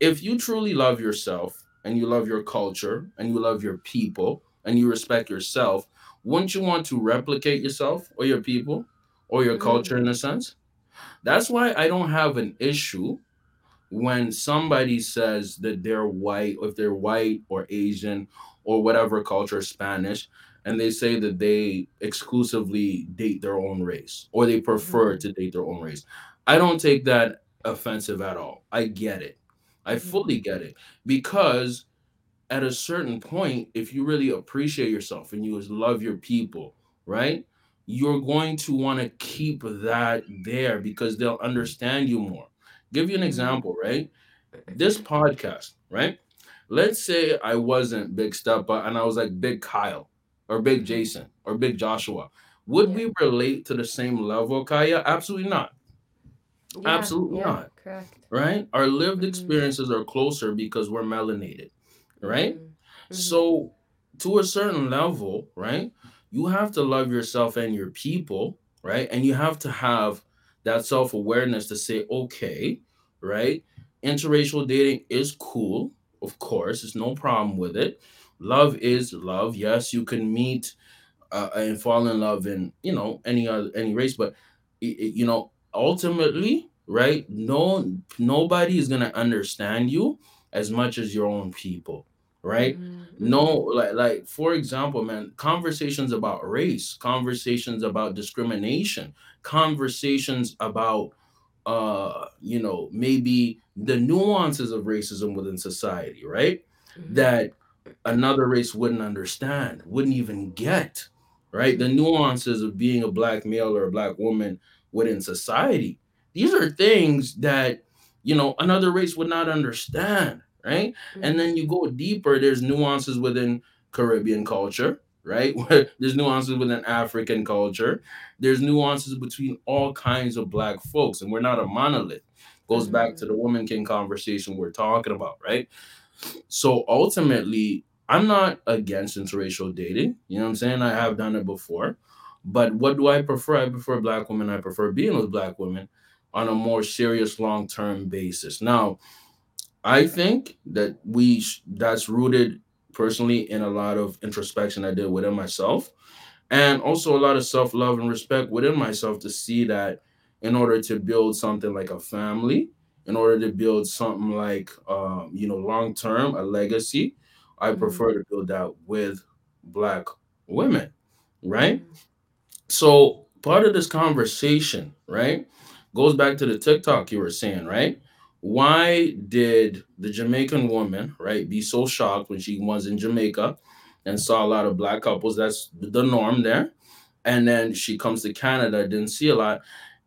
If you truly love yourself and you love your culture and you love your people and you respect yourself, wouldn't you want to replicate yourself or your people or your culture mhm, in a sense? That's why I don't have an issue when somebody says that they're white, if they're white or Asian or whatever culture, Spanish, and they say that they exclusively date their own race or they prefer mhm, to date their own race. I don't take that offensive at all. I get it. I fully get it because at a certain point, if you really appreciate yourself and you love your people, right? You're going to want to keep that there because they'll understand you more. Give you an mhm, example, right? This podcast, right? Let's say I wasn't Big Steppa and I was like Big Kyle or Big mhm. Jason or Big Joshua. Would Yeah, we relate to the same level, Kiah? Absolutely not. yeah, Absolutely yeah. not. Correct. Right? Our lived Mhm, experiences are closer because we're melanated, right? mhm, mhm, So, to a certain level, right, you have to love yourself and your people, right? And you have to have that self awareness to say, okay, right, interracial dating is cool. Of course, there's no problem with it. Love is love. Yes, you can meet uh, and fall in love in you know any other any race but you know ultimately right no nobody is going to understand you as much as your own people right? Mhm, no like like for example man conversations about race conversations about discrimination conversations about uh you know maybe the nuances of racism within society right? Mhm, that another race wouldn't understand, wouldn't even get, right? The nuances of being a black male or a black woman within society. These are things that, you know, another race would not understand, right? Mm-hmm. And then you go deeper, there's nuances within Caribbean culture, right? Where there's nuances within African culture. There's nuances between all kinds of black folks, and we're not a monolith. Goes mm-hmm. back to the woman king conversation we're talking about, right? So ultimately, I'm not against interracial dating. You know what I'm saying? I have done it before. But what do I prefer? I prefer black women. I prefer being with black women on a more serious long term basis. Now, I think that we sh- that's rooted personally in a lot of introspection I did within myself and also a lot of self love and respect within myself to see that in order to build something like a family, in order to build something like um, you know long term a legacy, I mhm, prefer to build that with black women, right? mhm, So part of this conversation, right, goes back to the TikTok you were saying, right? Why did the Jamaican woman, right, be so shocked when she was in Jamaica and saw a lot of black couples? That's the norm there. And then she comes to Canada, didn't see a lot.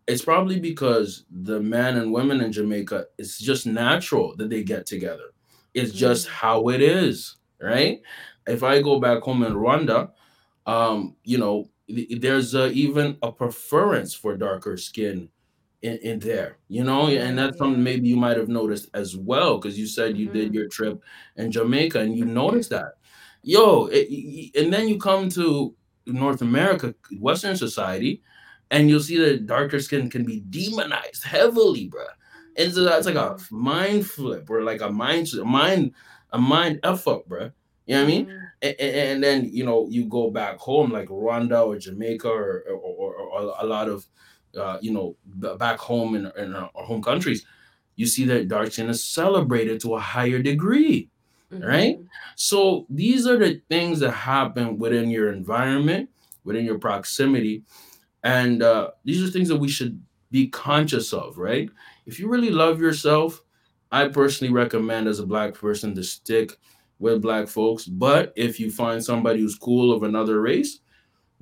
It's probably because the men and women in Jamaica, it's just natural that they get together. It's just mhm, how it is, right? If I go back home in Rwanda, um, you know, th- there's uh, even a preference for darker skin in, in there, you know, and that's something maybe you might have noticed as well, because you said you did Mhm, your trip in Jamaica and you noticed that. Yo, it, and then you come to North America, Western society, and you'll see that darker skin can be demonized heavily, bro. And so that's like a mhm, mind flip or like a mind, a mind, a mind f up, bruh. You know what I mean? mhm, A- a- and then you know you go back home like Rwanda or Jamaica or or, or, or a lot of uh, you know back home in, in our home countries, you see that dark skin is celebrated to a higher degree, right? mhm. So these are the things that happen within your environment, within your proximity, and uh, these are things that we should be conscious of, right? If you really love yourself, I personally recommend as a black person to stick with black folks. But if you find somebody who's cool of another race,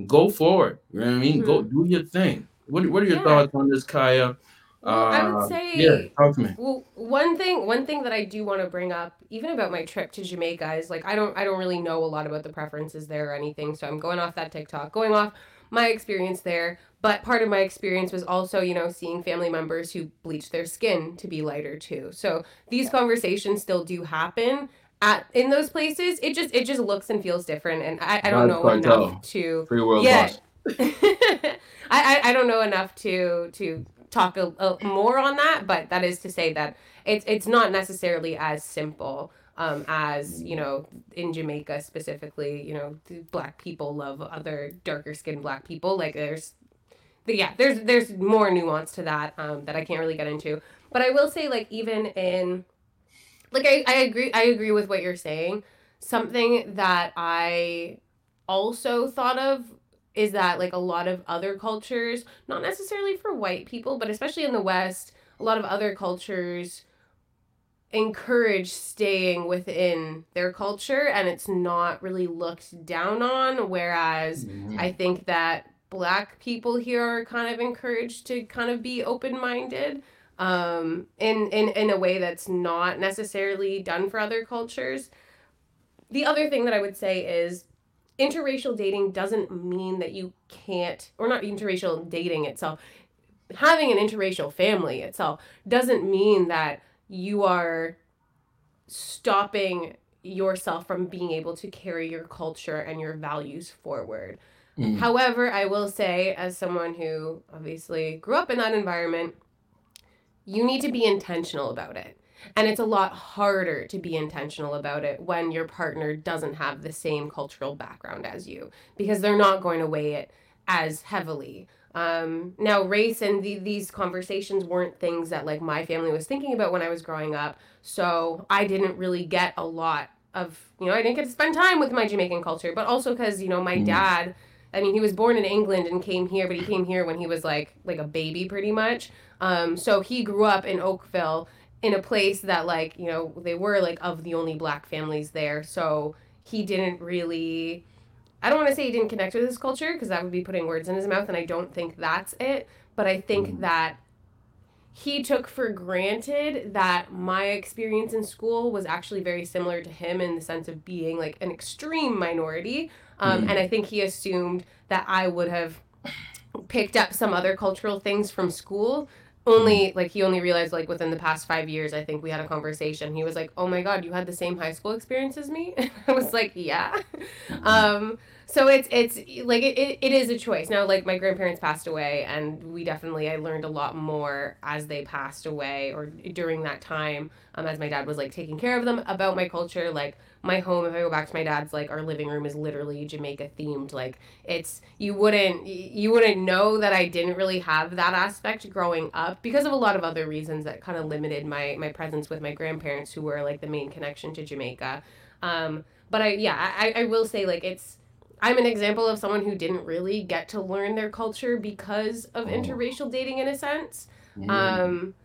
go for it. You know what I mean? Go Mhm. do your thing. What, what are your Yeah. thoughts on this, Kiah? Well, I Uh, would yeah, talk to me. Well, one thing one thing that I do want to bring up, even about my trip to Jamaica, is like I don't I don't really know a lot about the preferences there or anything, so I'm going off that TikTok, going off my experience there. But part of my experience was also, you know, seeing family members who bleach their skin to be lighter too. So these conversations still do happen at in those places. It just it just looks and feels different, and I, I don't That's know cartel. enough to Free world yeah. boss. I, I I don't know enough to to talk a, a, more on that, but that is to say that it's it's not necessarily as simple um, as you know in Jamaica specifically. You know, black people love other darker skinned black people. Like there's, yeah, there's there's more nuance to that um, that I can't really get into. But I will say, like even in, like I, I agree I agree with what you're saying. Something that I also thought of is that like a lot of other cultures, not necessarily for white people, but especially in the West, a lot of other cultures encourage staying within their culture and it's not really looked down on. Whereas Mhm. I think that black people here are kind of encouraged to kind of be open minded um, in, in, in a way that's not necessarily done for other cultures. The other thing that I would say is interracial dating doesn't mean that you can't, or not interracial dating itself, having an interracial family itself doesn't mean that you are stopping yourself from being able to carry your culture and your values forward. Mhm. However, I will say, as someone who obviously grew up in that environment, you need to be intentional about it. And it's a lot harder to be intentional about it when your partner doesn't have the same cultural background as you because they're not going to weigh it as heavily. Um, now, race and the, these conversations weren't things that like my family was thinking about when I was growing up. So I didn't really get a lot of, you know, I didn't get to spend time with my Jamaican culture, but also because, you know, my Mm. dad, I mean, he was born in England and came here, but he came here when he was like like a baby pretty much. Um, so he grew up in Oakville in a place that like, you know, they were like of the only black families there. So he didn't really I don't want to say he didn't connect with his culture because that would be putting words in his mouth and I don't think that's it, but I think Mhm. that he took for granted that my experience in school was actually very similar to him in the sense of being like an extreme minority. Um, Mhm. And I think he assumed that I would have picked up some other cultural things from school. Only like he only realized like within the past five years, I think we had a conversation. He was like, "Oh my god, you had the same high school experience as me." I was like, "Yeah." Um, so it's it's like it, it, it is a choice now like my grandparents passed away and we definitely i learned a lot more as they passed away or during that time um, as my dad was like taking care of them about my culture like my home if i go back to my dad's like our living room is literally jamaica themed like it's you wouldn't you wouldn't know that i didn't really have that aspect growing up because of a lot of other reasons that kind of limited my my presence with my grandparents who were like the main connection to jamaica um, but i yeah I, I will say like it's I'm an example of someone who didn't really get to learn their culture because of Oh. interracial dating in a sense. Mhm. Um,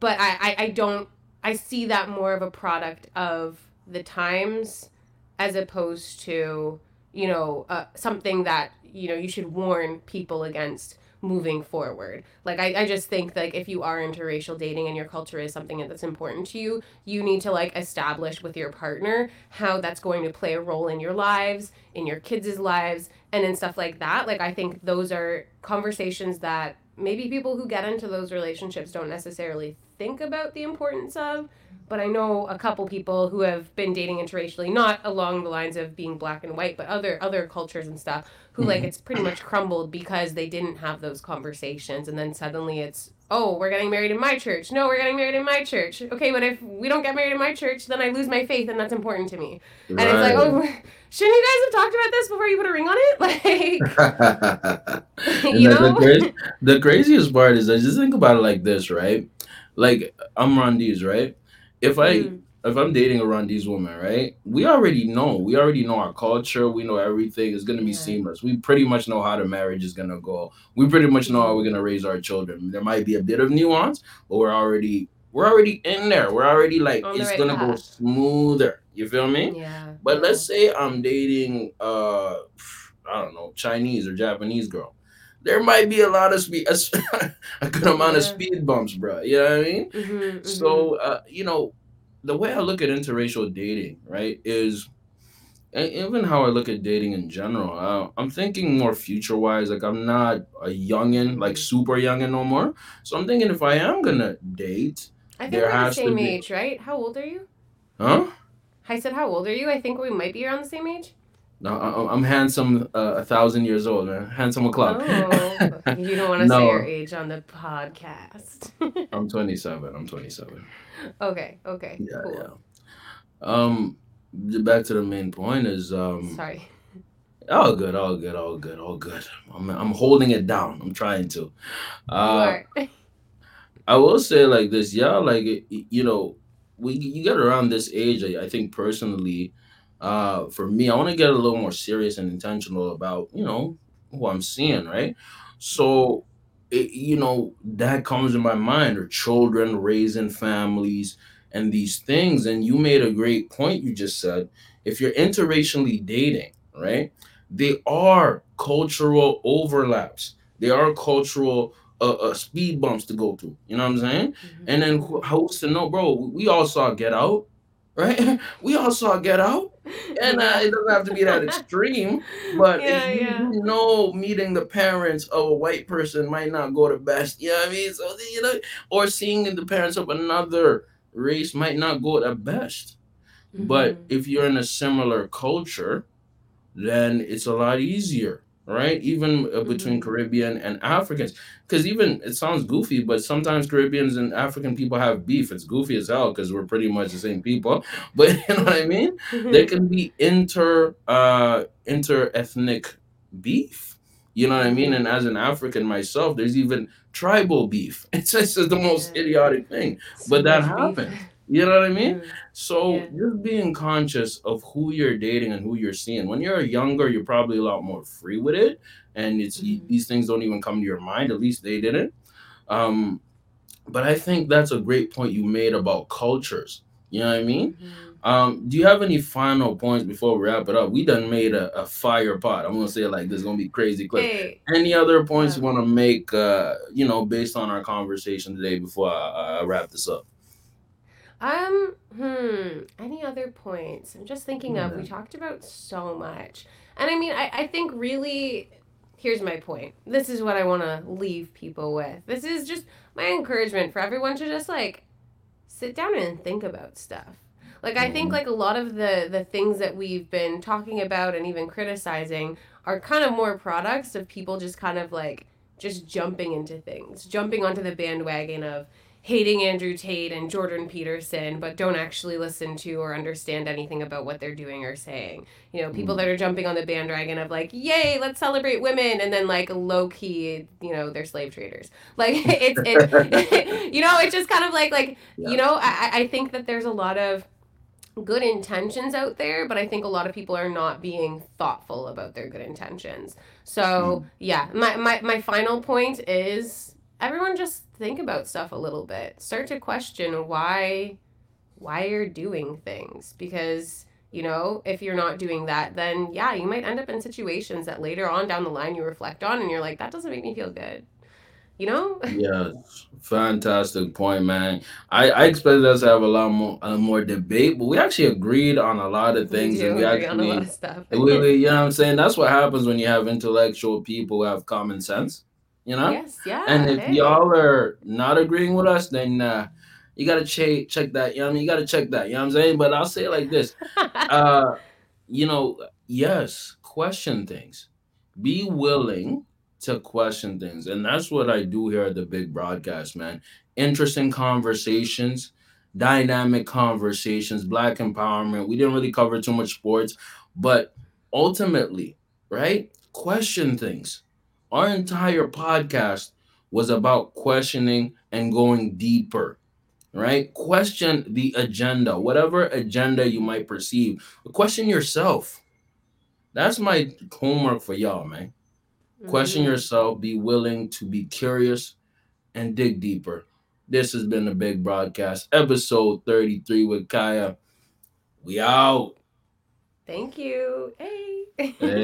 but I, I, I don't, I see that more of a product of the times as opposed to, you know, uh, something that, you know, you should warn people against moving forward. Like, I, I just think, like, if you are interracial dating and your culture is something that's important to you, you need to, like, establish with your partner how that's going to play a role in your lives, in your kids' lives, and in stuff like that. Like, I think those are conversations that maybe people who get into those relationships don't necessarily think about the importance of. But I know a couple people who have been dating interracially, not along the lines of being black and white, but other other cultures and stuff, who like Mhm. it's pretty much crumbled because they didn't have those conversations, and then suddenly it's oh we're getting married in my church, no we're getting married in my church, okay, but if we don't get married in my church, then I lose my faith, and that's important to me. And it's like oh shouldn't you guys have talked about this before you put a ring on it, like you the, the, know. the craziest part is I just think about it like this, right? Like I'm Rwandese, right? If I Mm. if I'm dating a Rwandese woman, right? We already know. We already know our culture. We know everything is gonna be Yeah. seamless. We pretty much know how the marriage is gonna go. We pretty much know how we're gonna raise our children. There might be a bit of nuance, but we're already we're already in there. We're already like On it's right gonna go smoother. You feel me? Yeah. But yeah. let's say I'm dating uh I don't know, Chinese or Japanese girl. There might be a lot of speed, a, good amount of speed bumps, bro. You know what I mean? Mm-hmm, mm-hmm. So, uh, you know, the way I look at interracial dating, right, is even how I look at dating in general. Uh, I'm thinking more future wise. Like I'm not a youngin, like Mhm. super youngin no more. So I'm thinking if I am gonna date, I think there we're the same be- age, right? How old are you? huh? I said, how old are you? I think we might be around the same age. No, I- I'm handsome, uh, a thousand years old, man. Handsome o'clock. Oh, you don't want to No. say your age on the podcast. I'm 27. I'm 27. okay, okay, Yeah, cool. yeah. Um, back to the main point is um. Sorry. All good, all good, all good, all good. I'm I'm holding it down. I'm trying to. Uh. I will say like this, yeah, like it- you know, we you get around this age. I, I think personally, uh, for me, I want to get a little more serious and intentional about you know who I'm seeing, right? So, it, you know, that comes in my mind, or children raising families and these things. And you made a great point. You just said if you're interracially dating, right? They are cultural overlaps. They are cultural uh, uh, speed bumps to go through. You know what I'm saying? And then who, who's to know, bro? We all saw Get Out, right? We all saw Get Out, and uh, it doesn't have to be that extreme. But Yeah, if you, yeah. know, meeting the parents of a white person might not go the best. You know what I mean? So you know, or seeing the parents of another race might not go the best. But Mhm. if you're in a similar culture, then it's a lot easier, right? Even uh, between Mhm. Caribbean and Africans. Because even it sounds goofy, but sometimes Caribbeans and African people have beef. It's goofy as hell because we're pretty much the same people. But you know what I mean? There can be inter uh inter ethnic beef. You know what I mean? Mhm. And as an African myself, there's even tribal beef. It's just the most idiotic thing. But that happens. You know what I mean? Mm. So Yeah. just being conscious of who you're dating and who you're seeing. When you're younger, you're probably a lot more free with it, and it's Mhm. these things don't even come to your mind. At least they didn't. Um, but I think that's a great point you made about cultures. You know what I mean? Mhm. Um, do you have any final points before we wrap it up? We done made a, a fire pot. I'm gonna say it like this, gonna be crazy quick. Hey, Any other points you want to make? Uh, you know, based on our conversation today, before I, I wrap this up. Um, hmm. Any other points? I'm just thinking of, we talked about so much. And I mean, I, I think really, here's my point. This is what I want to leave people with. This is just my encouragement for everyone to just like sit down and think about stuff. Like I think Mhm. like a lot of the the things that we've been talking about and even criticizing are kind of more products of people just kind of like just jumping into things, jumping onto the bandwagon of hating Andrew Tate and Jordan Peterson, but don't actually listen to or understand anything about what they're doing or saying. You know, people Mm. that are jumping on the bandwagon of like, yay, let's celebrate women, and then like low key, you know, they're slave traders. Like it's it, you know, it's just kind of like like Yeah. you know, I I I think that there's a lot of good intentions out there, but I think a lot of people are not being thoughtful about their good intentions. So yeah, my, my, my final point is everyone just think about stuff a little bit. Start to question why why you're doing things. Because, you know, if you're not doing that, then yeah, you might end up in situations that later on down the line you reflect on and you're like, that doesn't make me feel good. You know? Yes, fantastic point, man. I, I expected us to have a lot more uh, more debate, but we actually agreed on a lot of things, we and we agree on a lot of stuff. we, we, you know what I'm saying? That's what happens when you have intellectual people who have common sense, you know. yes, yeah. And if hey. y'all are not agreeing with us, then uh, you gotta check check that. You know what I mean? You gotta check that. You know what I'm saying? But I'll say it like this: uh, you know, yes, question things. Be willing to question things. And that's what I do here at the big broadcast, man. Interesting conversations, dynamic conversations, black empowerment. We didn't really cover too much sports, but ultimately, right? Question things. Our entire podcast was about questioning and going deeper right? Question the agenda, whatever agenda you might perceive. Question yourself. That's my homework for y'all, man. Question Mhm. yourself, be willing to be curious and dig deeper. This has been the big broadcast, episode 33 with Kiah. We out. Thank you. Hey. Hey.